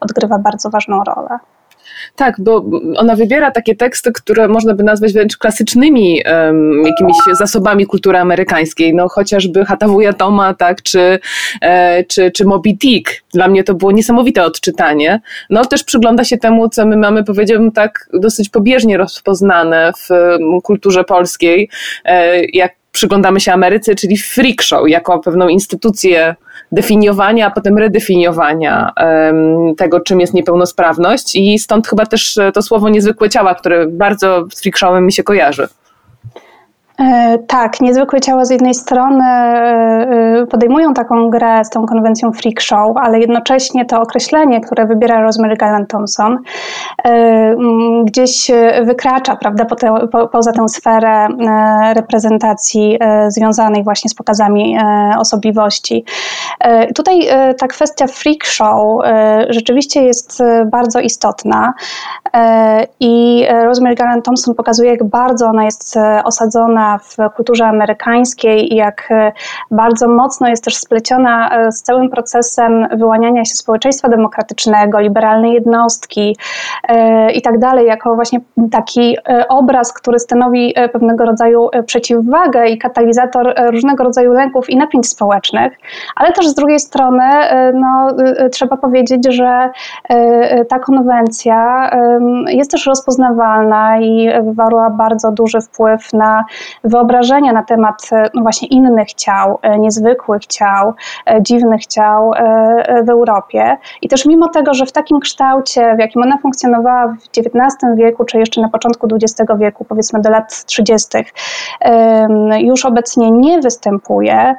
odgrywa bardzo ważną rolę. Tak, bo ona wybiera takie teksty, które można by nazwać wręcz klasycznymi um, jakimiś zasobami kultury amerykańskiej, no chociażby Hatawuja Toma, tak, czy, e, czy, czy Moby Dick. Dla mnie to było niesamowite odczytanie. No też przygląda się temu, co my mamy, powiedziałbym tak, dosyć pobieżnie rozpoznane w kulturze polskiej, e, jak przyglądamy się Ameryce, czyli freak show, jako pewną instytucję definiowania, a potem redefiniowania tego, czym jest niepełnosprawność i stąd chyba też to słowo niezwykłe ciała, które bardzo z mi się kojarzy. E, tak, niezwykłe ciała z jednej strony e, e, podejmują taką grę z tą konwencją freak show, ale jednocześnie to określenie, które wybiera Rosemary Gallant Thompson, gdzieś wykracza prawda, po te, po, poza tę sferę reprezentacji związanej właśnie z pokazami osobliwości. Tutaj ta kwestia freak show rzeczywiście jest bardzo istotna i Rosemary Gallant Thompson pokazuje, jak bardzo ona jest osadzona w kulturze amerykańskiej i jak e, bardzo mocno jest też spleciona e, z całym procesem wyłaniania się społeczeństwa demokratycznego, liberalnej jednostki e, i tak dalej, jako właśnie taki obraz, który stanowi pewnego rodzaju przeciwwagę i katalizator różnego rodzaju lęków i napięć społecznych, ale też z drugiej strony no, trzeba powiedzieć, że ta konwencja jest też rozpoznawalna i wywarła bardzo duży wpływ na wyobrażenia na temat e, no właśnie innych ciał, e, niezwykłych ciał, e, dziwnych ciał w Europie. I też mimo tego, że w takim kształcie, w jakim ona funkcjonowała w XIX wieku, czy jeszcze na początku XX wieku, powiedzmy do lat 30., już obecnie nie występuje,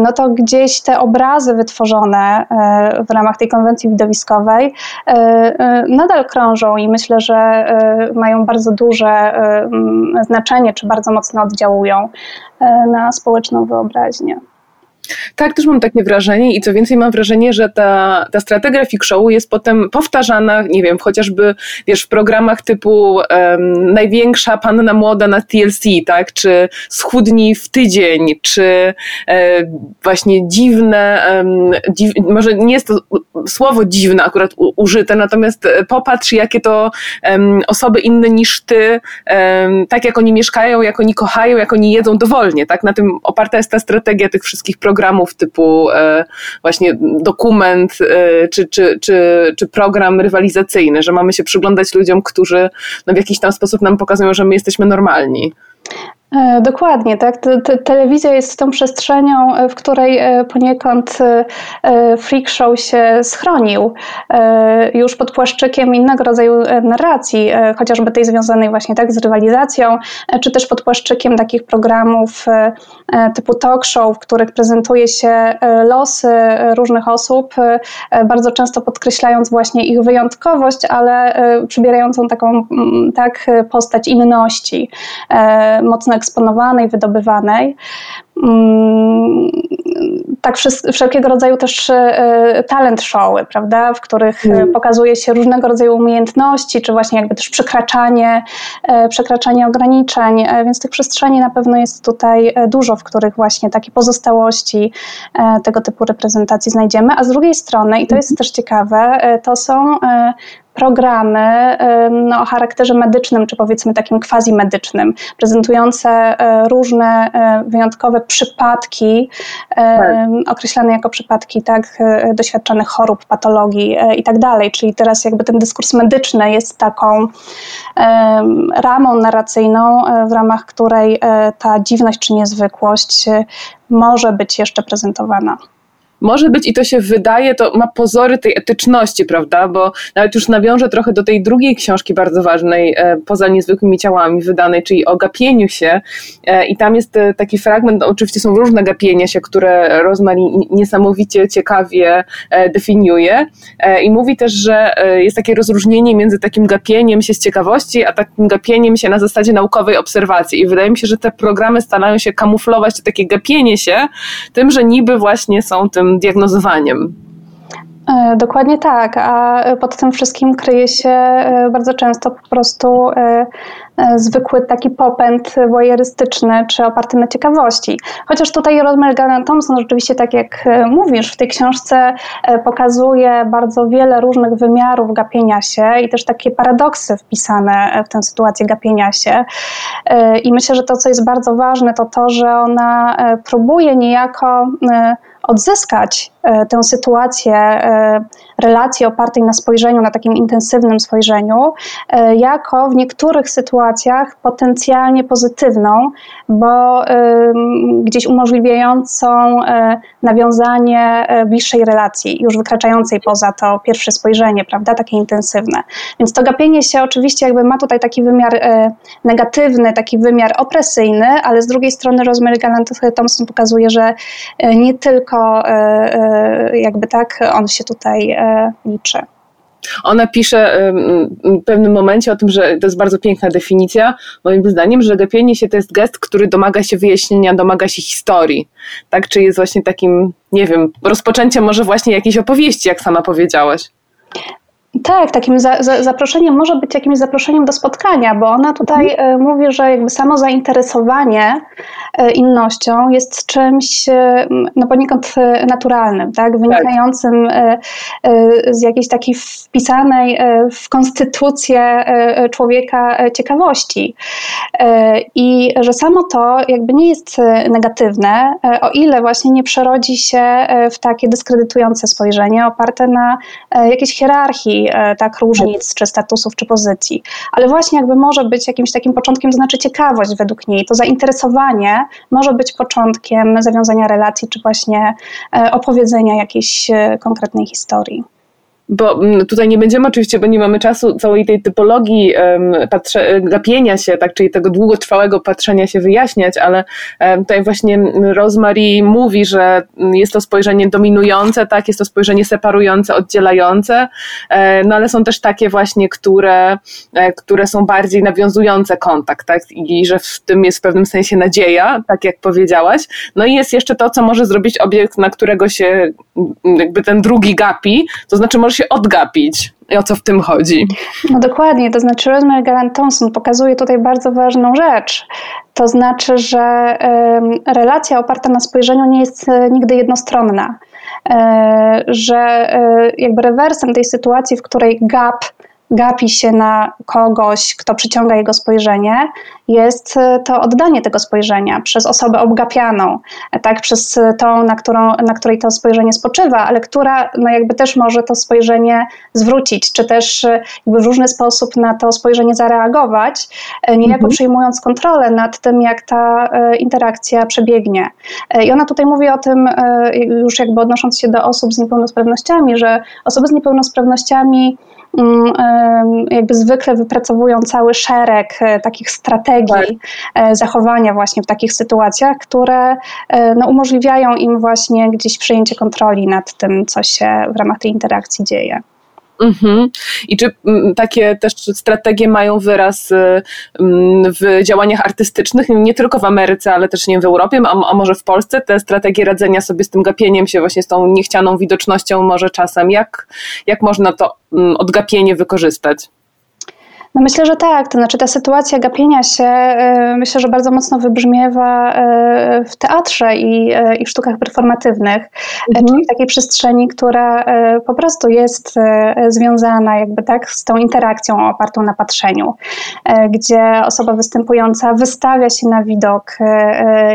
no to gdzieś te obrazy wytworzone w ramach tej konwencji widowiskowej nadal krążą i myślę, że mają bardzo duże znaczenie, czy bardzo mocno oddziaływanie oddziałują e, na społeczną wyobraźnię. Tak, też mam takie wrażenie i co więcej mam wrażenie, że ta, ta strategia freak jest potem powtarzana, nie wiem, chociażby wiesz, w programach typu um, największa panna młoda na TLC, tak, czy schudni w tydzień, czy e, właśnie dziwne, um, dziw, może nie jest to słowo dziwne akurat u, użyte, natomiast e, popatrz jakie to um, osoby inne niż ty, tak jak oni mieszkają, jak oni kochają, jak oni jedzą dowolnie, tak, na tym oparta jest ta strategia tych wszystkich programów programów typu e, właśnie dokument e, czy, czy, czy, czy program rywalizacyjny, że mamy się przyglądać ludziom, którzy no w jakiś tam sposób nam pokazują, że my jesteśmy normalni. E, dokładnie, tak. Te, telewizja jest tą przestrzenią, e, w której e, poniekąd freak show się schronił. Już pod płaszczykiem innego rodzaju narracji, chociażby tej związanej właśnie tak z rywalizacją, czy też pod płaszczykiem takich programów typu talk show, w których prezentuje się losy różnych osób, bardzo często podkreślając właśnie ich wyjątkowość, ale przybierającą taką tak postać inności, mocno eksponowanej, wydobywanej. Mm, tak wszelkiego rodzaju też e, talent showy, prawda, w których mm. pokazuje się różnego rodzaju umiejętności, czy właśnie jakby też przekraczanie, e, przekraczanie ograniczeń, e, więc tych przestrzeni na pewno jest tutaj dużo, w których właśnie takie pozostałości tego typu reprezentacji znajdziemy, a z drugiej strony, i to jest mhm. też ciekawe, to są programy no, o charakterze medycznym, czy powiedzmy takim quasi-medycznym, prezentujące różne wyjątkowe przypadki, tak. określane jako przypadki tak, e, doświadczonych chorób, patologii e, i tak dalej. Czyli teraz jakby ten dyskurs medyczny jest taką ramą narracyjną, e, w ramach której ta dziwność czy niezwykłość może być jeszcze prezentowana. Może być i to się wydaje, to ma pozory tej etyczności, prawda? Bo nawet już nawiążę trochę do tej drugiej książki bardzo ważnej, e, poza niezwykłymi ciałami wydanej, czyli o gapieniu się. E, I tam jest e, taki fragment, no, oczywiście są różne gapienia się, które Rosemary niesamowicie ciekawie definiuje. I mówi też, że jest takie rozróżnienie między takim gapieniem się z ciekawości, a takim gapieniem się na zasadzie naukowej obserwacji. I wydaje mi się, że te programy starają się kamuflować takie gapienie się tym, że niby właśnie są tym diagnozowaniem. E, dokładnie tak, a pod tym wszystkim kryje się e, bardzo często po prostu e, zwykły taki popęd wojerystyczny czy oparty na ciekawości. Chociaż tutaj Rosemary Gallant Thompson rzeczywiście, tak jak mówisz, w tej książce pokazuje bardzo wiele różnych wymiarów gapienia się i też takie paradoksy wpisane w tę sytuację gapienia się. I myślę, że to, co jest bardzo ważne, to to, że ona próbuje niejako odzyskać e, tę sytuację e, relacji opartej na spojrzeniu, na takim intensywnym spojrzeniu, e, jako w niektórych sytuacjach potencjalnie pozytywną, bo gdzieś umożliwiającą nawiązanie bliższej relacji, już wykraczającej poza to pierwsze spojrzenie, prawda, takie intensywne. Więc to gapienie się oczywiście jakby ma tutaj taki wymiar negatywny, taki wymiar opresyjny, ale z drugiej strony Rosemary Gallant Thompson pokazuje, że nie tylko e, e, jakby tak on się tutaj e, liczy. Ona pisze w pewnym momencie o tym, że to jest bardzo piękna definicja, moim zdaniem, że gapienie się to jest gest, który domaga się wyjaśnienia, domaga się historii. Tak? Czy jest właśnie takim, nie wiem, rozpoczęciem może właśnie jakiejś opowieści, jak sama powiedziałaś. Tak, takim za, za, zaproszeniem może być jakimś zaproszeniem do spotkania, bo ona tutaj mhm. mówi, że jakby samo zainteresowanie e, innością jest czymś no poniekąd e, naturalnym, tak? tak. wynikającym z jakiejś takiej wpisanej w konstytucję człowieka ciekawości. I że samo to jakby nie jest negatywne, o ile właśnie nie przerodzi się w takie dyskredytujące spojrzenie oparte na jakiejś hierarchii E, tak różnic, czy statusów, czy pozycji. Ale właśnie jakby może być jakimś takim początkiem, to znaczy ciekawość według niej, to zainteresowanie może być początkiem zawiązania relacji, czy właśnie e, opowiedzenia jakiejś e, konkretnej historii bo mm, tutaj nie będziemy oczywiście, bo nie mamy czasu całej tej typologii patrze, gapienia się, tak, czyli tego długotrwałego patrzenia się wyjaśniać, ale tutaj właśnie Rosemary mówi, że jest to spojrzenie dominujące, tak, jest to spojrzenie separujące, oddzielające, e, no ale są też takie właśnie, które, e, które są bardziej nawiązujące kontakt, tak, i że w tym jest w pewnym sensie nadzieja, tak jak powiedziałaś. No i jest jeszcze to, co może zrobić obiekt, na którego się jakby ten drugi gapi, to znaczy może się odgapić. I o co w tym chodzi? No dokładnie, to znaczy Rosemary Garant Thompson pokazuje tutaj bardzo ważną rzecz. To znaczy, że relacja oparta na spojrzeniu nie jest y, nigdy jednostronna. Y, że jakby rewersem tej sytuacji, w której gap gapi się na kogoś, kto przyciąga jego spojrzenie, jest e, to oddanie tego spojrzenia przez osobę obgapianą, e, tak, przez tą, na, którą, na której to spojrzenie spoczywa, ale która no jakby też może to spojrzenie zwrócić, czy też e, jakby w różny sposób na to spojrzenie zareagować, niejako mhm. przyjmując kontrolę nad tym, jak ta interakcja przebiegnie. I ona tutaj mówi o tym, już jakby odnosząc się do osób z niepełnosprawnościami, że osoby z niepełnosprawnościami jakby zwykle wypracowują cały szereg e, takich strategii tak. E, zachowania właśnie w takich sytuacjach, które e, no, umożliwiają im właśnie gdzieś przyjęcie kontroli nad tym, co się w ramach tej interakcji dzieje. Mhm. I czy mm, takie też strategie mają wyraz y, mm, w działaniach artystycznych, nie tylko w Ameryce, ale też nie w Europie, a, może w Polsce, te strategie radzenia sobie z tym gapieniem się, właśnie z tą niechcianą widocznością, może czasem, jak, jak można to mm, odgapienie wykorzystać? No myślę, że tak. To znaczy ta sytuacja gapienia się e, myślę, że bardzo mocno wybrzmiewa e, w teatrze i, e, i w sztukach performatywnych, mhm. czyli w takiej przestrzeni, która po prostu jest związana jakby tak z tą interakcją opartą na patrzeniu, gdzie osoba występująca wystawia się na widok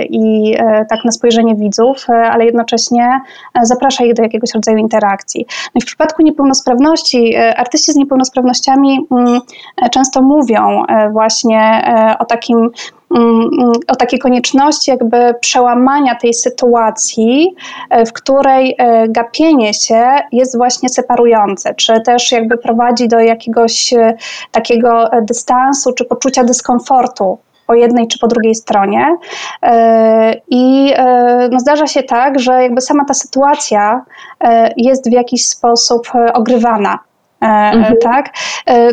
i tak na spojrzenie widzów, ale jednocześnie zaprasza ich do jakiegoś rodzaju interakcji. No i w przypadku niepełnosprawności, artyści z niepełnosprawnościami mm, często mówią e, właśnie e, o takim mm, o takiej konieczności jakby przełamania tej sytuacji, w której gapienie się jest właśnie separujące, czy też jakby prowadzi do jakiegoś takiego dystansu, czy poczucia dyskomfortu po jednej czy po drugiej stronie. E, I e, no zdarza się tak, że jakby sama ta sytuacja e, jest w jakiś sposób ogrywana. Mhm. Tak?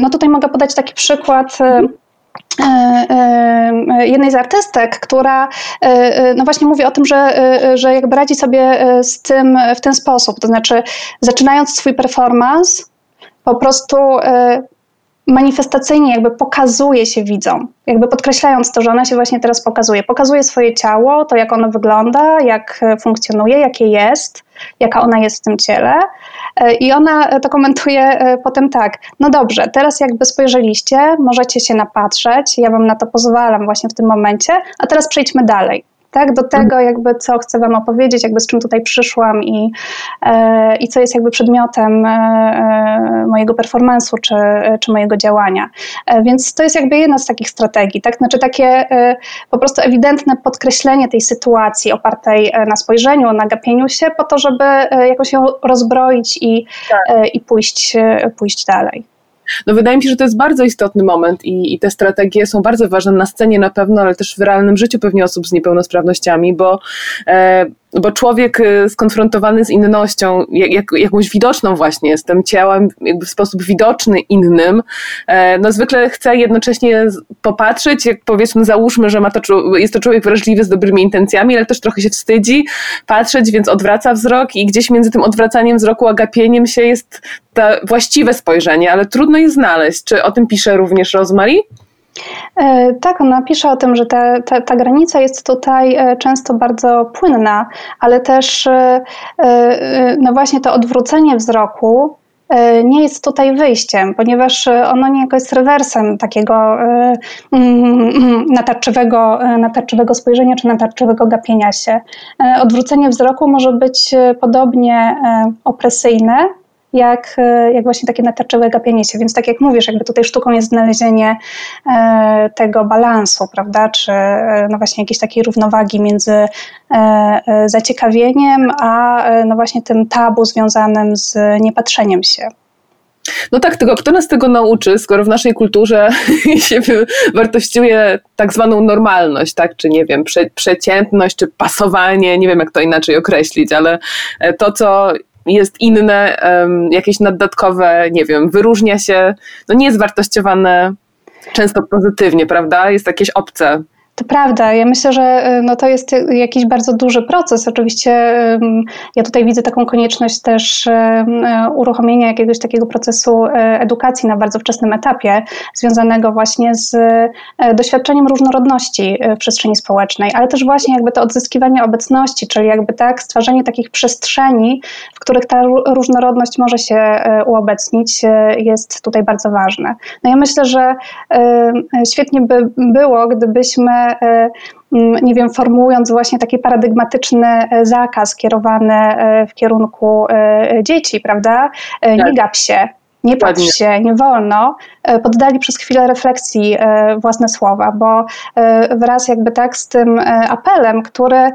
No tutaj mogę podać taki przykład jednej z artystek, która no właśnie mówi o tym, że, że jakby radzi sobie z tym w ten sposób, to znaczy zaczynając swój performance, po prostu manifestacyjnie jakby pokazuje się widzom, jakby podkreślając to, że ona się właśnie teraz pokazuje. Pokazuje swoje ciało, to jak ono wygląda, jak e, funkcjonuje, jakie jest, jaka ona jest w tym ciele. E, I ona to komentuje e, potem tak, no dobrze, teraz jakby spojrzeliście, możecie się napatrzeć, ja wam na to pozwalam właśnie w tym momencie, a teraz przejdźmy dalej tak, do tego jakby co chcę Wam opowiedzieć, jakby z czym tutaj przyszłam i, e, i co jest jakby przedmiotem e, e, mojego performance'u czy, czy mojego działania. Więc to jest jakby jedna z takich strategii, tak, znaczy takie po prostu ewidentne podkreślenie tej sytuacji opartej na spojrzeniu, na gapieniu się po to, żeby jakoś ją rozbroić i, tak. i pójść, pójść dalej. No wydaje mi się, że to jest bardzo istotny moment i, i te strategie są bardzo ważne na scenie na pewno, ale też w realnym życiu pewnie osób z niepełnosprawnościami, bo e, bo człowiek y, skonfrontowany z innością, jak, jakąś widoczną właśnie, jestem ciałem jakby w sposób widoczny innym, e, no zwykle chce jednocześnie popatrzeć, jak powiedzmy załóżmy, że ma to, jest to człowiek wrażliwy z dobrymi intencjami, ale też trochę się wstydzi patrzeć, więc odwraca wzrok i gdzieś między tym odwracaniem wzroku a gapieniem się jest to właściwe spojrzenie, ale trudno je znaleźć. Czy o tym pisze również Rosemary? E, tak, ona pisze o tym, że ta, ta, ta, granica jest tutaj e, często bardzo płynna, ale też e, no właśnie to odwrócenie wzroku nie jest tutaj wyjściem, ponieważ ono niejako jest rewersem takiego mm, mm, natarczywego, natarczywego spojrzenia czy natarczywego gapienia się. Odwrócenie wzroku może być podobnie opresyjne, jak, e, jak właśnie takie natarczywe gapienie się. Więc tak jak mówisz, jakby tutaj sztuką jest znalezienie e, tego balansu, prawda, czy e, no właśnie jakiejś takiej równowagi między zaciekawieniem, a no właśnie tym tabu związanym z niepatrzeniem się. No tak, tylko kto nas tego nauczy, skoro w naszej kulturze się wartościuje tak zwaną normalność, tak, czy nie wiem, prze, przeciętność, czy pasowanie, nie wiem jak to inaczej określić, ale to, co jest inne, jakieś naddatkowe, nie wiem, wyróżnia się, no nie jest wartościowane często pozytywnie, prawda? Jest jakieś obce. To prawda. Ja myślę, że y, no to jest jakiś bardzo duży proces. Oczywiście ja tutaj widzę taką konieczność też y, uruchomienia jakiegoś takiego procesu y, edukacji na bardzo wczesnym etapie, związanego właśnie z doświadczeniem różnorodności w przestrzeni społecznej, ale też właśnie jakby to odzyskiwanie obecności, czyli jakby tak stwarzanie takich przestrzeni, w których ta różnorodność może się uobecnić, jest tutaj bardzo ważne. No ja myślę, że świetnie by było, gdybyśmy E, nie wiem, formułując właśnie taki paradygmatyczny e, zakaz kierowany e, w kierunku dzieci, prawda? Nie tak. gap się, nie patrz się, nie wolno, e, poddali przez chwilę refleksji e, własne słowa, bo e, wraz jakby tak z tym apelem, który,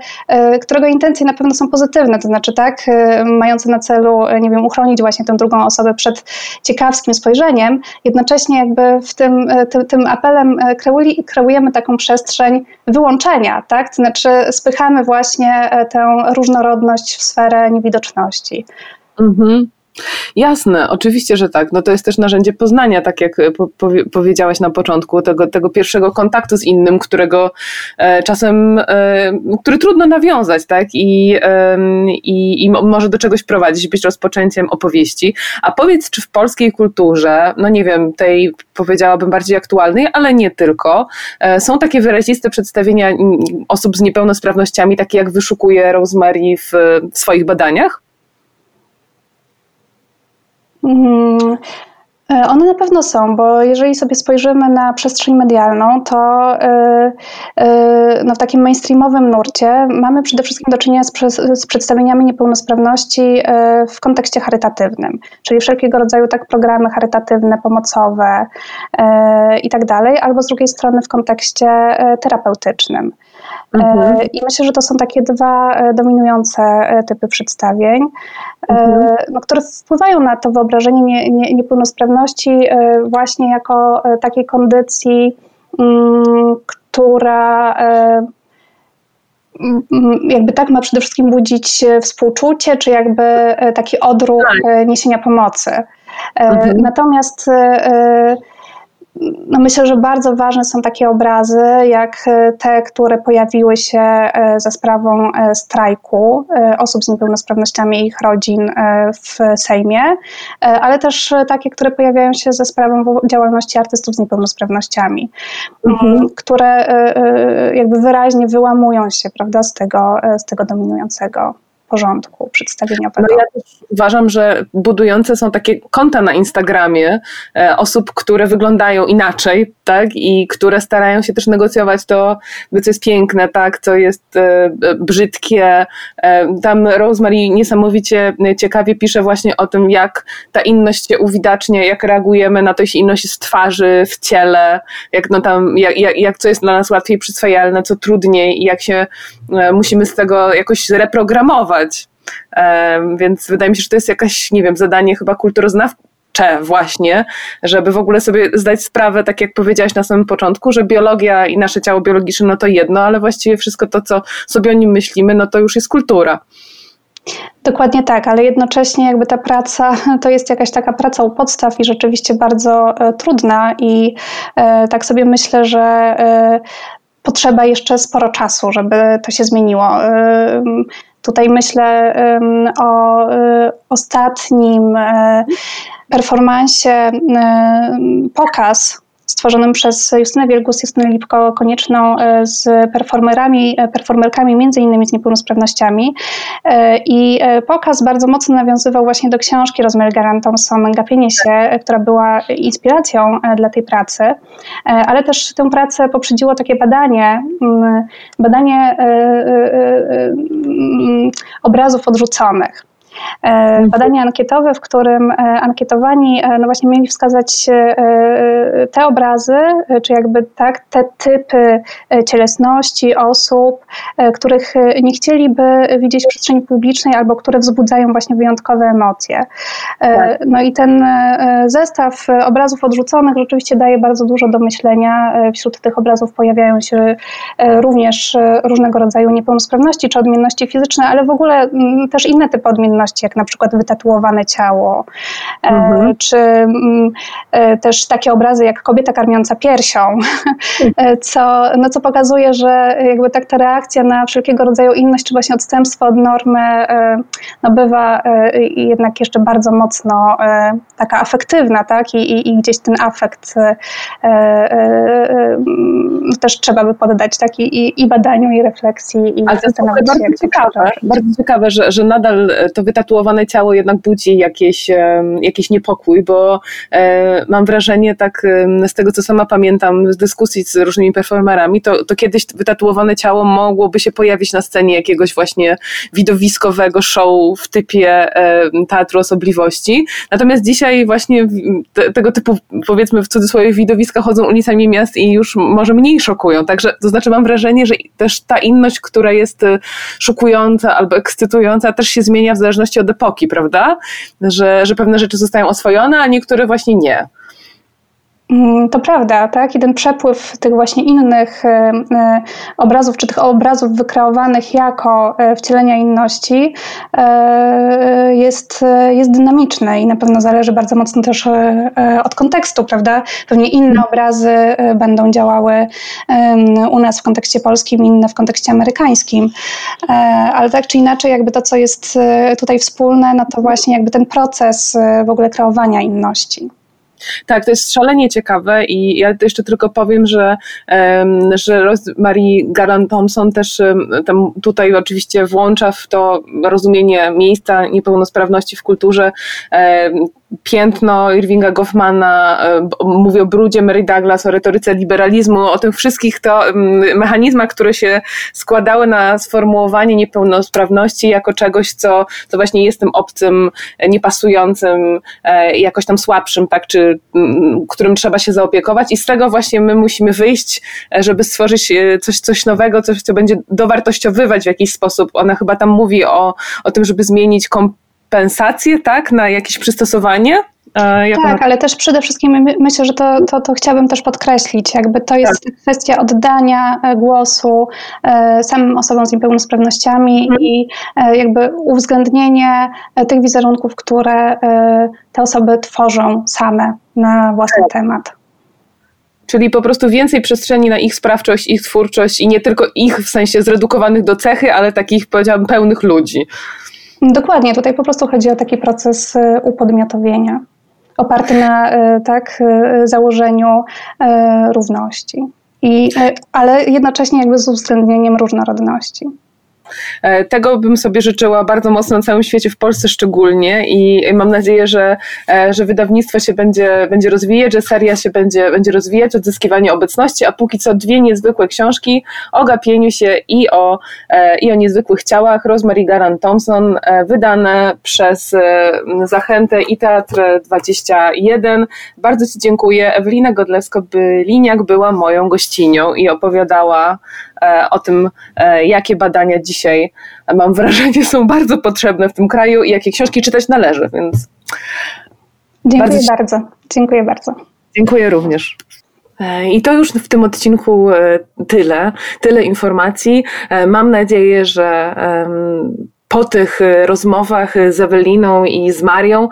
którego intencje na pewno są pozytywne, to znaczy tak, mające na celu, nie wiem, uchronić właśnie tę drugą osobę przed ciekawskim spojrzeniem, jednocześnie jakby w tym, tym, tym apelem kreujemy taką przestrzeń wyłączenia, tak, to znaczy spychamy właśnie tę różnorodność w sferę niewidoczności. Mhm. Jasne, oczywiście, że tak. No to jest też narzędzie poznania, tak jak po, powiedziałaś na początku, tego, tego pierwszego kontaktu z innym, którego e, czasem, e, który trudno nawiązać, tak? I, e, i, I może do czegoś prowadzić, być rozpoczęciem opowieści. A powiedz, czy w polskiej kulturze, no nie wiem, tej powiedziałabym bardziej aktualnej, ale nie tylko, e, są takie wyraziste przedstawienia osób z niepełnosprawnościami, takie jak wyszukuje Rosemary w, w swoich badaniach? Mm, one na pewno są, bo jeżeli sobie spojrzymy na przestrzeń medialną, to e, e, no w takim mainstreamowym nurcie mamy przede wszystkim do czynienia z, przedstawieniami niepełnosprawności w kontekście charytatywnym, czyli wszelkiego rodzaju tak programy charytatywne, pomocowe i tak albo z drugiej strony w kontekście terapeutycznym. Mhm. I myślę, że to są takie dwa dominujące typy przedstawień, mhm. no, które wpływają na to wyobrażenie nie, nie, niepełnosprawności E, właśnie jako e, takiej kondycji, mm, która e, jakby tak ma przede wszystkim budzić współczucie, czy jakby taki odruch tak. niesienia pomocy. Mhm. Natomiast no myślę, że bardzo ważne są takie obrazy, jak e, te, które pojawiły się e, za sprawą e, strajku osób z niepełnosprawnościami i ich rodzin w Sejmie, ale też takie, które pojawiają się za sprawą działalności artystów z niepełnosprawnościami, mhm. które jakby wyraźnie wyłamują się prawda, z, tego, z tego dominującego porządku przedstawieniowego. No ja też uważam, że budujące są takie konta na Instagramie e, osób, które wyglądają inaczej, tak, i które starają się też negocjować to, co jest piękne, tak, co jest e, brzydkie. E, tam Rosemary niesamowicie ciekawie pisze właśnie o tym, jak ta inność się uwidacznia, jak reagujemy na to, jeśli inność w twarzy, w ciele, jak, no tam, jak, jak, jak co jest dla nas łatwiej przyswajalne, co trudniej i jak się musimy z tego jakoś reprogramować więc wydaje mi się, że to jest jakaś, nie wiem, zadanie chyba kulturoznawcze właśnie, żeby w ogóle sobie zdać sprawę, tak jak powiedziałaś na samym początku, że biologia i nasze ciało biologiczne no to jedno, ale właściwie wszystko to, co sobie o nim myślimy, no to już jest kultura. Dokładnie tak, ale jednocześnie jakby ta praca to jest jakaś taka praca u podstaw i rzeczywiście bardzo e, trudna i e, tak sobie myślę, że e, potrzeba jeszcze sporo czasu, żeby to się zmieniło. Tutaj myślę o y, ostatnim e, performansie pokaz stworzonym przez Justynę Wielgus, Justynę Lipko-Konieczną e, z performerami, e, performerkami między innymi z niepełnosprawnościami e, i pokaz bardzo mocno nawiązywał właśnie do książki Rosemary Garant Thompson Gapienie się, która była inspiracją dla tej pracy, ale też tę pracę poprzedziło takie badanie, mm, badanie mm, obrazów odrzuconych. E, mhm. badanie ankietowe, w którym e, ankietowani e, no właśnie mieli wskazać te obrazy, czy jakby tak, te typy cielesności osób, których nie chcieliby widzieć w przestrzeni publicznej albo które wzbudzają właśnie wyjątkowe emocje. Tak. No i ten zestaw obrazów odrzuconych rzeczywiście daje bardzo dużo do myślenia. Wśród tych obrazów pojawiają się również różnego rodzaju niepełnosprawności czy odmienności fizyczne, ale w ogóle mm, też inne typy odmienności jak na przykład wytatuowane ciało, e, mhm. czy mm, e, też takie obrazy jak kobieta karmiąca piersią, e, co, no co pokazuje, że jakby tak ta reakcja na wszelkiego rodzaju inność, czy właśnie odstępstwo od normy, no bywa jednak jeszcze bardzo mocno taka afektywna, tak? I, i, i gdzieś ten afekt no też trzeba by poddać tak? I, i badaniu, i refleksji, i Ale to jest bardzo ciekawe, bardzo ciekawe, że, że nadal to wytatuowane ciało jednak budzi jakieś, jakiś niepokój, bo e, mam wrażenie, tak z tego co sama pamiętam z dyskusji z różnymi performerami, to, to kiedyś wytatuowane ciało mogłoby się pojawić na scenie jakiegoś właśnie widowiskowego show w typie teatru osobliwości. Natomiast dzisiaj właśnie te, tego typu, powiedzmy w cudzysłowie, widowiska chodzą ulicami miast i już może mniej szokują. Także to znaczy mam wrażenie, że też ta inność, która jest e, szokująca albo ekscytująca, też się zmienia w zależności zależności od epoki, prawda? Że, że pewne rzeczy zostają oswojone, a niektóre właśnie nie. Mm, to prawda, tak? I ten przepływ tych właśnie innych e, e, obrazów, czy tych obrazów wykreowanych jako e, wcielenia inności jest, jest dynamiczny i na pewno zależy bardzo mocno też od kontekstu, prawda? Pewnie inne mhm. obrazy będą działały u nas w kontekście polskim, inne w kontekście amerykańskim, ale tak czy inaczej jakby to, co jest tutaj wspólne, no to właśnie jakby ten proces w ogóle kreowania inności. Tak, to jest szalenie ciekawe i ja jeszcze tylko powiem, że, że Rosemary Garland Thompson też tutaj oczywiście włącza w to rozumienie miejsca niepełnosprawności w kulturze piętno Irvinga Goffmana, e, mówię o brudzie Mary Douglas, o retoryce liberalizmu, o tych wszystkich to mechanizmach, które się składały na sformułowanie niepełnosprawności jako czegoś, co, co właśnie jest tym obcym, niepasującym, e, jakoś tam słabszym, tak, czy którym trzeba się zaopiekować i z tego właśnie my musimy wyjść, e, żeby stworzyć coś, coś nowego, coś, co będzie dowartościowywać w jakiś sposób. Ona chyba tam mówi o, o tym, żeby zmienić komp kompensację, tak, na jakieś przystosowanie? tak, ale też przede wszystkim myślę, że to, to, to chciałabym też podkreślić, jakby to jest tak. kwestia oddania e, głosu e, samym osobom z niepełnosprawnościami hmm. i e, jakby uwzględnienie tych wizerunków, które te osoby tworzą same na własny tak. temat. Czyli po prostu więcej przestrzeni na ich sprawczość, ich twórczość i nie tylko ich w sensie zredukowanych do cechy, ale takich, powiedziałabym, pełnych ludzi. Dokładnie, tutaj po prostu chodzi o taki proces e, upodmiotowienia, oparty na e, tak, e, założeniu równości. I, ale jednocześnie jakby z uwzględnieniem różnorodności. E, tego bym sobie życzyła bardzo mocno na całym świecie, w Polsce szczególnie i mam nadzieję, że, e, że wydawnictwo się będzie, będzie rozwijać, że seria się będzie, będzie rozwijać, odzyskiwanie obecności, a póki co dwie niezwykłe książki o gapieniu się i o, e, i o niezwykłych ciałach Rosemary Garan Thompson, wydane przez Zachętę i Teatr 21. Bardzo Ci dziękuję. Ewelina Godlewsko-Liniak była moją gościnią i opowiadała o tym, jakie badania dzisiaj, mam wrażenie, są bardzo potrzebne w tym kraju i jakie książki czytać należy. Więc Dziękuję bardzo. bardzo. Dziękuję bardzo. Dziękuję również. E, I to już w tym odcinku tyle, tyle informacji. Mam nadzieję, że po tych rozmowach z Eweliną i z Marią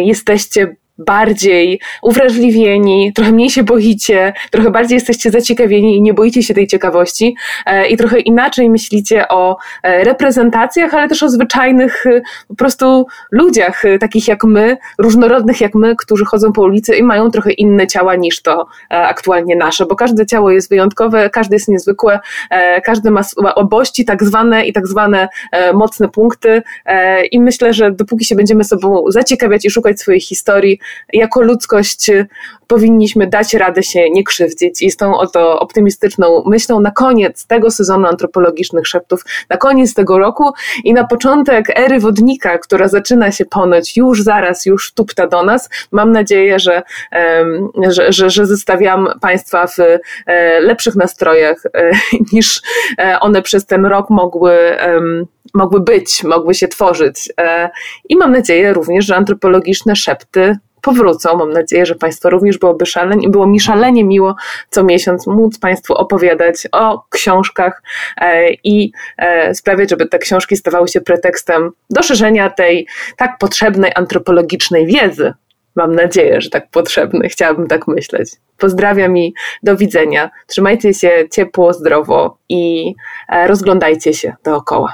jesteście bardziej uwrażliwieni, trochę mniej się boicie, trochę bardziej jesteście zaciekawieni i nie boicie się tej ciekawości e, i trochę inaczej myślicie o e, reprezentacjach, ale też o zwyczajnych e, po prostu ludziach, takich jak my, różnorodnych jak my, którzy chodzą po ulicy i mają trochę inne ciała niż to aktualnie nasze, bo każde ciało jest wyjątkowe, każde jest niezwykłe, każdy ma obości tak zwane i tak zwane mocne punkty i myślę, że dopóki się będziemy sobą zaciekawiać i szukać swojej historii, jako ludzkość powinniśmy dać radę się nie krzywdzić i z tą oto optymistyczną myślą na koniec tego sezonu antropologicznych szeptów, na koniec tego roku i na początek ery wodnika, która zaczyna się ponoć już zaraz, już tupta do nas. Mam nadzieję, że, że, że, że zostawiam Państwa w e, lepszych nastrojach e, niż e, one przez ten rok mogły mogły być, mogły się tworzyć. I mam nadzieję również, że antropologiczne szepty powrócą. Mam nadzieję, że Państwo również byłoby szalenie, było mi szalenie miło co miesiąc móc Państwu opowiadać o książkach e, i e, sprawiać, żeby te książki stawały się pretekstem do szerzenia tej tak potrzebnej antropologicznej wiedzy. Mam nadzieję, że tak potrzebnej. Chciałabym tak myśleć. Pozdrawiam i do widzenia. Trzymajcie się ciepło, zdrowo i e, rozglądajcie się dookoła.